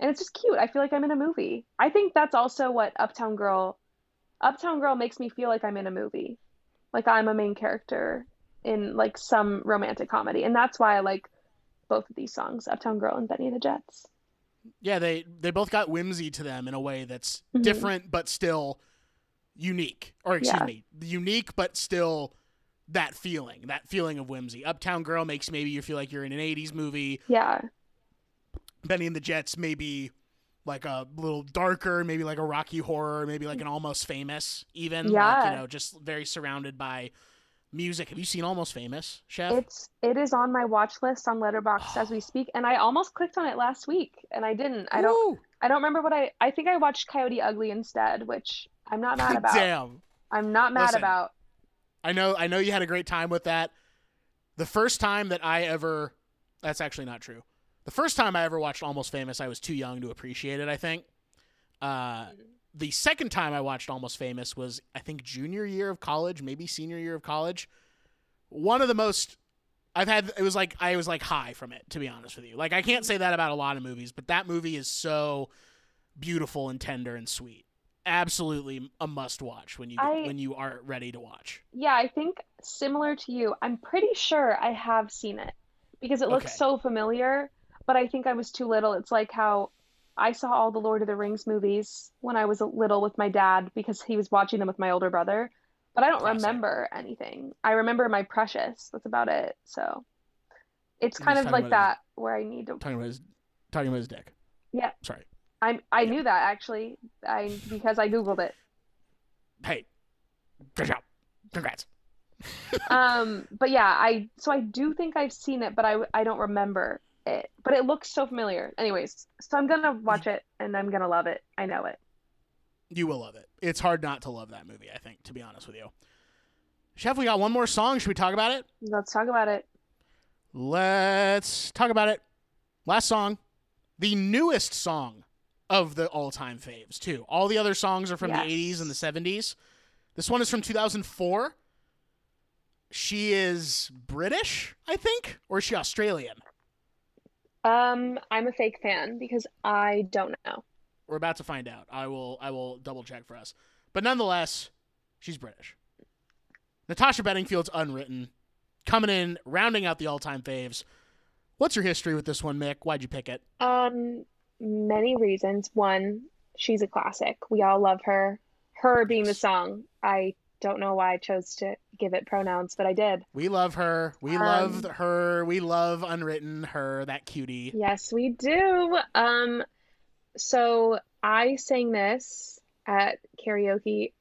S3: and it's just cute. I feel like I'm in a movie. I think that's also what Uptown Girl Uptown Girl makes me feel like I'm in a movie. Like I'm a main character in like some romantic comedy. And that's why I like both of these songs, Uptown Girl and Bennie the Jets.
S2: Yeah, they they both got whimsy to them in a way that's
S3: Mhm.
S2: different but still unique. Or excuse
S3: Yeah.
S2: me, unique but still that feeling, that feeling of whimsy. Uptown Girl makes maybe you feel like you're in an 80s movie.
S3: Yeah.
S2: Bennie and the Jets maybe like a little darker, maybe like a Rocky horror, maybe like an almost famous even like,
S3: Yeah.
S2: you know, just very surrounded by music. Have you seen Almost Famous, Chef?
S3: It's it is on my watch list on Letterboxd as we speak, and I almost clicked on it last week, and I didn't. I don't.
S2: Woo!
S3: I don't remember what I. I think I watched Coyote Ugly instead, which I'm not mad about.
S2: Damn.
S3: I'm not mad
S2: Listen.
S3: about.
S2: I know I know you had a great time with that. The first time that I ever that's actually not true. The first time I ever watched Almost Famous, I was too young to appreciate it, I think. Uh, the second time I watched Almost Famous was I think junior year of college, maybe senior year of college. One of the most I've had it was like I was like high from it, to be honest with you. Like I can't say that about a lot of movies, but that movie is so beautiful and tender and sweet. Absolutely a must watch when you
S3: I-
S2: when you are ready to watch.
S3: Yeah, I think similar to you. I'm pretty sure I have seen it because it looks
S2: Okay.
S3: so familiar, but I think I was too little. It's like how I saw all the Lord of the Rings movies when I was a little with my dad because he was watching them with my older brother, but I don't
S2: Classic.
S3: remember anything. I remember my Precious. That's about it. So it's
S2: He's
S3: kind of like that where I need to.
S2: talking about his talking about his dick.
S3: Yeah.
S2: Sorry.
S3: I'm I
S2: Yeah.
S3: knew that actually. I because I googled it.
S2: Hey. Good job. Congrats.
S3: um, but yeah, I so I do think I've seen it, but I I don't remember it. But it looks so familiar. Anyways, so I'm gonna watch it and I'm gonna love it. I know it.
S2: You will love it. It's hard not to love that movie. I think, to be honest with you. Chef, we got one more song. Should we talk about it?
S3: Let's talk about it.
S2: Let's talk about it. Last song, the newest song of the all-time faves too. All the other songs are from
S3: Yes.
S2: the 80s and the 70s. This one is from 2004. She is British, I think, or is she Australian?
S3: Um, I'm a fake fan because I don't know.
S2: We're about to find out. I will I will double check for us. But nonetheless, she's British. Natasha Bedingfield's unwritten, coming in, rounding out the all-time faves. What's your history with this one, Mick? Why'd you pick it?
S3: Um, many reasons. One, she's a classic. We all love her. Her being the song. I don't know why I chose to give it pronouns, but I did.
S2: We love her. We
S3: Um,
S2: love her. We love unwritten her. That cutie.
S3: Yes, we do. Um, so I sang this at karaoke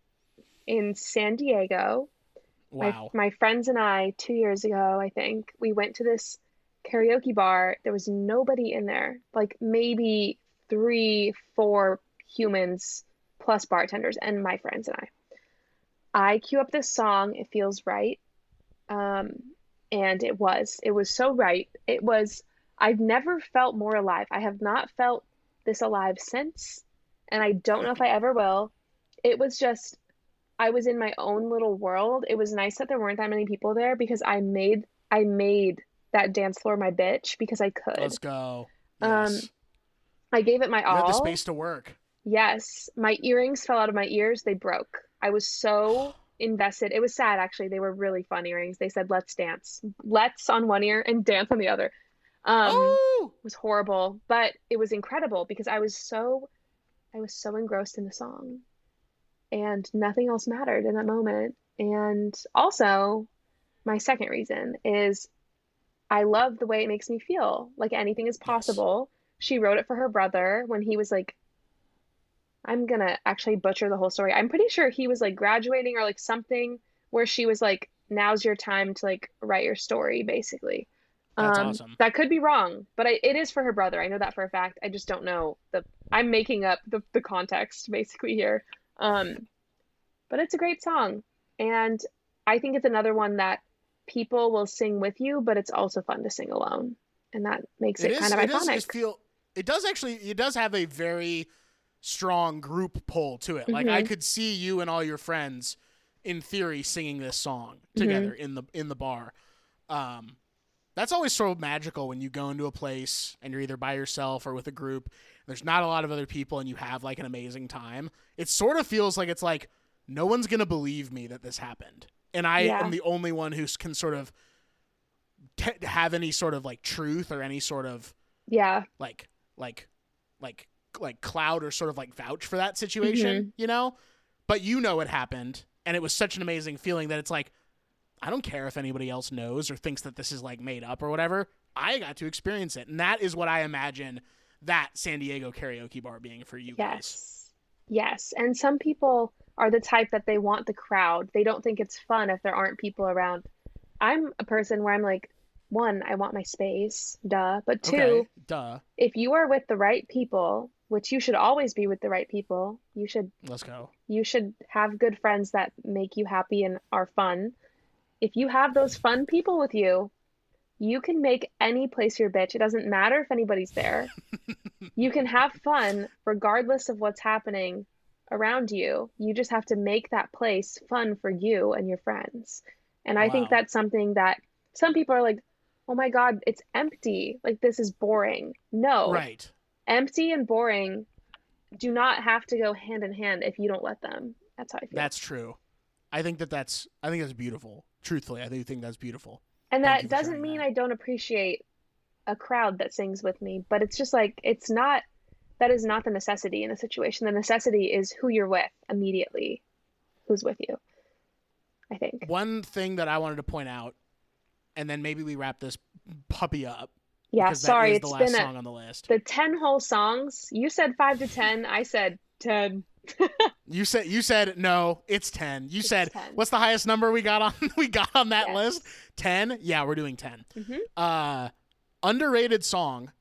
S3: in San Diego.
S2: Wow.
S3: My, my friends and I, two years ago, I think, we went to this karaoke bar. There was nobody in there, like maybe three, four humans plus bartenders and my friends and I. I queue up this song, It Feels Right. Um, and it was. It was so right. It was, I've never felt more alive. I have not felt this alive since, and I don't know if I ever will. It was just, I was in my own little world. It was nice that there weren't that many people there because I made I made that dance floor my bitch because I could.
S2: Let's go.
S3: Um,
S2: Yes.
S3: I gave it my
S2: you had the space to work.
S3: Yes, my earrings fell out of my ears. They broke. I was so invested. It was sad actually. They were really fun earrings. They said let's dance. Let's on one ear and dance on the other. Um
S2: oh,
S3: it was horrible, but it was incredible because I was so I was so engrossed in the song and nothing else mattered in that moment. And also, my second reason is I love the way it makes me feel like anything is possible. She wrote it for her brother when he was like I'm gonna actually butcher the whole story. I'm pretty sure he was like graduating or like something where she was like, now's your time to like write your story, basically.
S2: That's
S3: Um,
S2: awesome.
S3: That could be wrong, but I, it is for her brother. I know that for a fact. I just don't know the. I'm making up the the context basically here. Um, but it's a great song, and I think it's another one that people will sing with you, but it's also fun to sing alone, and that makes it,
S2: it is.
S3: kind of
S2: it does
S3: iconic.
S2: just feel. It does actually. It does have a very strong group pull to it. Like I
S3: Mhm.
S2: could see you and all your friends, in theory, singing this song
S3: Mm-hmm.
S2: together in the in the bar. Um, that's always so magical when you go into a place and you're either by yourself or with a group. There's not a lot of other people and you have like an amazing time. It sort of feels like it's like no one's gonna believe me that this happened, and I
S3: Yeah.
S2: am the only one who can sort of t- have any sort of like truth or any sort of
S3: yeah,
S2: like like like like cloud or sort of like vouch for that situation, mm-hmm. you know? But you know it happened and it was such an amazing feeling that it's like I don't care if anybody else knows or thinks that this is like made up or whatever. I got to experience it. And that is what I imagine that San Diego karaoke bar being for you guys.
S3: Yes. Yes. And some people are the type that they want the crowd. They don't think it's fun if there aren't people around. I'm a person where I'm like, one, I want my space, duh. But two,
S2: Okay. Duh.
S3: if you are with the right people, which you should always be with the right people, you should
S2: Let's go.
S3: you should have good friends that make you happy and are fun. If you have those fun people with you, you can make any place your bitch. It doesn't matter if anybody's there. you can have fun regardless of what's happening around you. You just have to make that place fun for you and your friends. And I think that's something that some people are like, oh my God, it's empty. Like, this is boring. No,
S2: Right.
S3: Empty and boring do not have to go hand in hand if you don't let them. That's how I feel.
S2: That's true. I think that that's I think that's beautiful. Truthfully, I do think that's beautiful.
S3: and that doesn't mean
S2: that.
S3: I don't appreciate a crowd that sings with me, but it's just like it's not that is not the necessity in a situation. The necessity is who you're with immediately, who's with you. I think.
S2: One thing that I wanted to point out, and then maybe we wrap this puppy up.
S3: Yeah, sorry, it's
S2: the last
S3: been
S2: song
S3: a,
S2: on the list.
S3: the 10 whole songs. You said 5 to 10, I said 10.
S2: You said you said no. It's ten. You
S3: It's
S2: said
S3: 10.
S2: what's the highest number we got on we got on that
S3: Yes.
S2: list? Ten. Yeah, we're doing 10
S3: Mhm.
S2: Uh, underrated song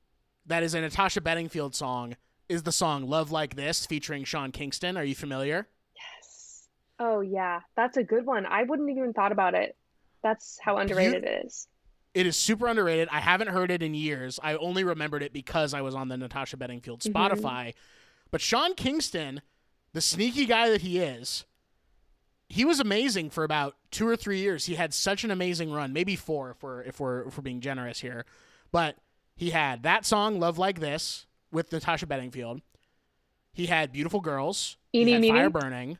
S2: that is a Natasha Bedingfield song is the song "Love Like This" featuring Sean Kingston. Are you familiar?
S3: Yes. Oh yeah, that's a good one. I wouldn't even thought about it. That's how underrated it is.
S2: It is super underrated. I haven't heard it in years. I only remembered it because I was on the Natasha Bedingfield
S3: Mhm.
S2: Spotify. But Sean Kingston, the sneaky guy that he is, he was amazing for about two or three years. He had such an amazing run, maybe four if we're if we're if we're being generous here. But he had that song "Love Like This" with Natasha Bedingfield. He had "Beautiful Girls."
S3: Eeny
S2: he had
S3: Meeny?
S2: "Fire Burning."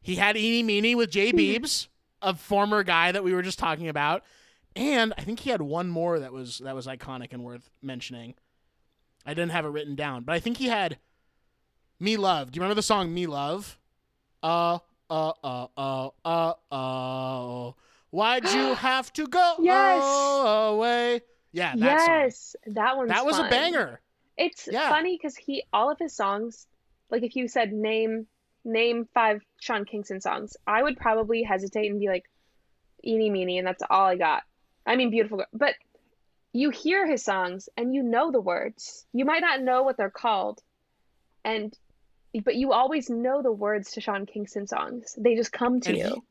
S2: He had "Eeny Meeny" with Jay Beebs, a former guy that we were just talking about. And I think he had one more that was that was iconic and worth mentioning. I didn't have it written down, but I think he had "Me Love." Do you remember the song "Me Love"? Uh, uh, uh, uh, uh, uh. Why'd you have to go
S3: Yes.
S2: away? Yeah, that song.
S3: yes, that one's
S2: That was a banger.
S3: It's
S2: Yeah.
S3: funny because he all of his songs, like if you said name name five Sean Kingston songs, I would probably hesitate and be like, "Eeny meeny," and that's all I got. I mean, beautiful, Girl- but you hear his songs and you know the words. You might not know what they're called, and but you always know the words to Sean Kingston songs. They just come to
S2: And
S3: you.
S2: he,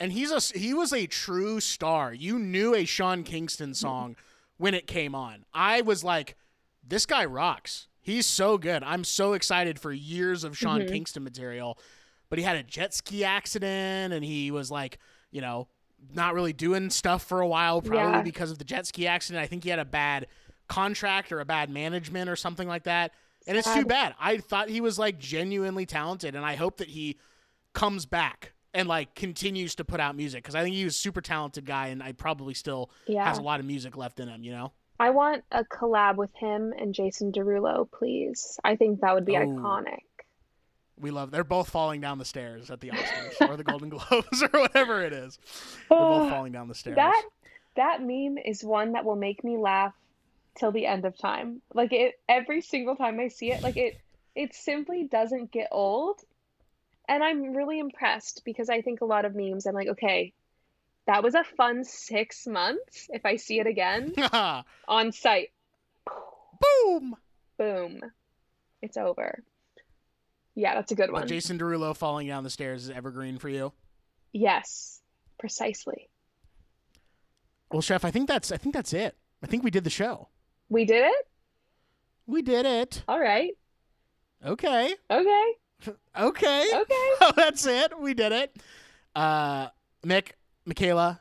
S2: and he's a he was a true star. You knew a Sean Kingston song when it came on. I was like, this guy rocks. He's so good. I'm so excited for years of Sean
S3: Mhm.
S2: Kingston material. But he had a jet ski accident and he was like, you know, not really doing stuff for a while, probably
S3: Yeah.
S2: because of the jet ski accident. I think he had a bad contract or a bad management or something like that. And it's too bad. I thought he was like genuinely talented, and I hope that he comes back and like continues to put out music because I think he was a super talented guy, and I probably still
S3: Yeah.
S2: has a lot of music left in him. You know?
S3: I want a collab with him and Jason Derulo, please. I think that would be
S2: Oh.
S3: iconic.
S2: We love. They're both falling down the stairs at the Oscars or the Golden Globes or whatever it is. They're both falling down the stairs.
S3: That that meme is one that will make me laugh till the end of time. Like it every single time I see it, like it it simply doesn't get old. And I'm really impressed because I think a lot of memes, I'm like, okay, that was a fun six months. If I see it again on site,
S2: Boom.
S3: boom, it's over. Yeah, that's a good
S2: But
S3: one.
S2: Jason Derulo falling down the stairs is evergreen for you.
S3: Yes, precisely.
S2: Well, Chef, I think that's. I think that's it. I think we did the show.
S3: We did it?
S2: We did it.
S3: All right.
S2: Okay.
S3: Okay.
S2: Okay.
S3: Okay.
S2: Oh, that's it. We did it. Uh, Mick, Michaela,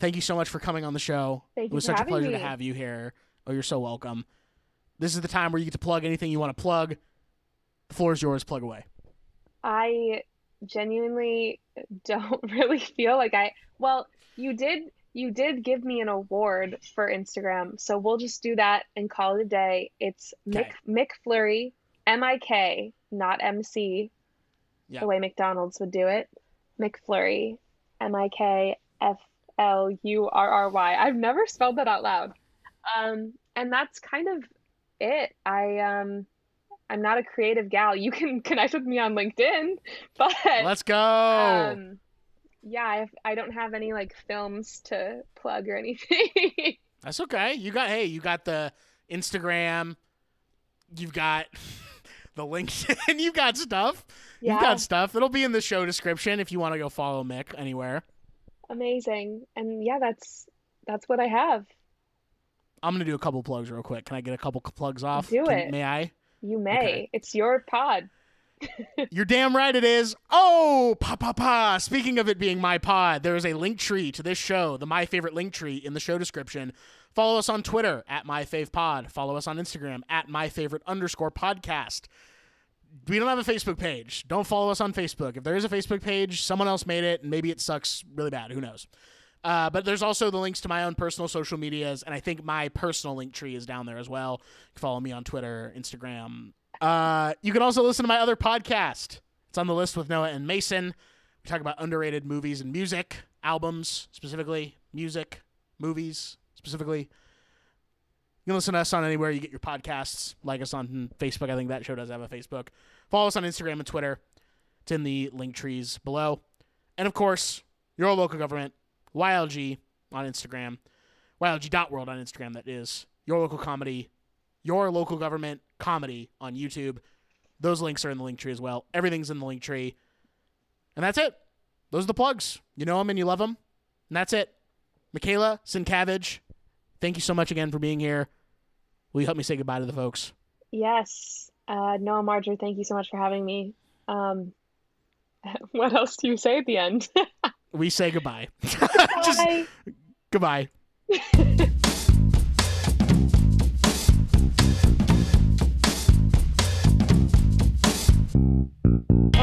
S2: thank you so much for coming on the show.
S3: Thank
S2: it was such a pleasure to have you here. Oh, you're so welcome. This is the time where you get to plug anything you want to plug. The floor is yours. Plug away.
S3: I genuinely don't really feel like I well, you did you did give me an award for Instagram, so we'll just do that and call it a day. It's Mick Mick Flurry, M I K, not M C,
S2: Yeah.
S3: the way McDonald's would do it. McFlurry, M I K F L U R R Y. I've never spelled that out loud. Um, and that's kind of it. I um I'm not a creative gal. You can connect with me on LinkedIn, but
S2: Let's go.
S3: um, yeah, I have, I don't have any like films to plug or anything.
S2: That's okay. You got hey, you got the Instagram. You've got the LinkedIn. You've got stuff.
S3: yeah,
S2: You've got stuff. It'll be in the show description if you want to go follow Mick anywhere.
S3: amazing. And yeah, that's that's what I have.
S2: I'm gonna do a couple plugs real quick. Can I get a couple plugs off?
S3: Do
S2: Can-
S3: it.
S2: May I?
S3: You may.
S2: Okay.
S3: It's your pod.
S2: You're damn right it is. Oh, pa pa pa. Speaking of it being my pod, there is a link tree to this show, the My Favorite link tree in the show description. Follow us on Twitter at My Fave Pod. Follow us on Instagram at My Favorite underscore podcast. We don't have a Facebook page. Don't follow us on Facebook. If there is a Facebook page, someone else made it, and maybe it sucks really bad. Who knows? Uh, but there's also the links to my own personal social medias, and I think my personal link tree is down there as well. You can follow me on Twitter, Instagram. Uh, you can also listen to my other podcast. It's on the list with Noah and Mason. We talk about underrated movies and music, albums specifically, music, movies specifically. You can listen to us on anywhere you get your podcasts. Like us on Facebook. I think that show does have a Facebook. Follow us on Instagram and Twitter. It's in the link trees below. And of course, your local government, YLG on Instagram, YLG.world on Instagram, that is. Your local comedy, your local government comedy on YouTube. Those links are in the link tree as well. Everything's in the link tree. And that's it. Those are the plugs. You know them and you love them. And that's it. Michaela Sinkavage, thank you so much again for being here. Will you help me say goodbye to the folks?
S3: Yes. Uh, Noah Marger, thank you so much for having me. Um, what else do you say at the end?
S2: we say goodbye. Just goodbye.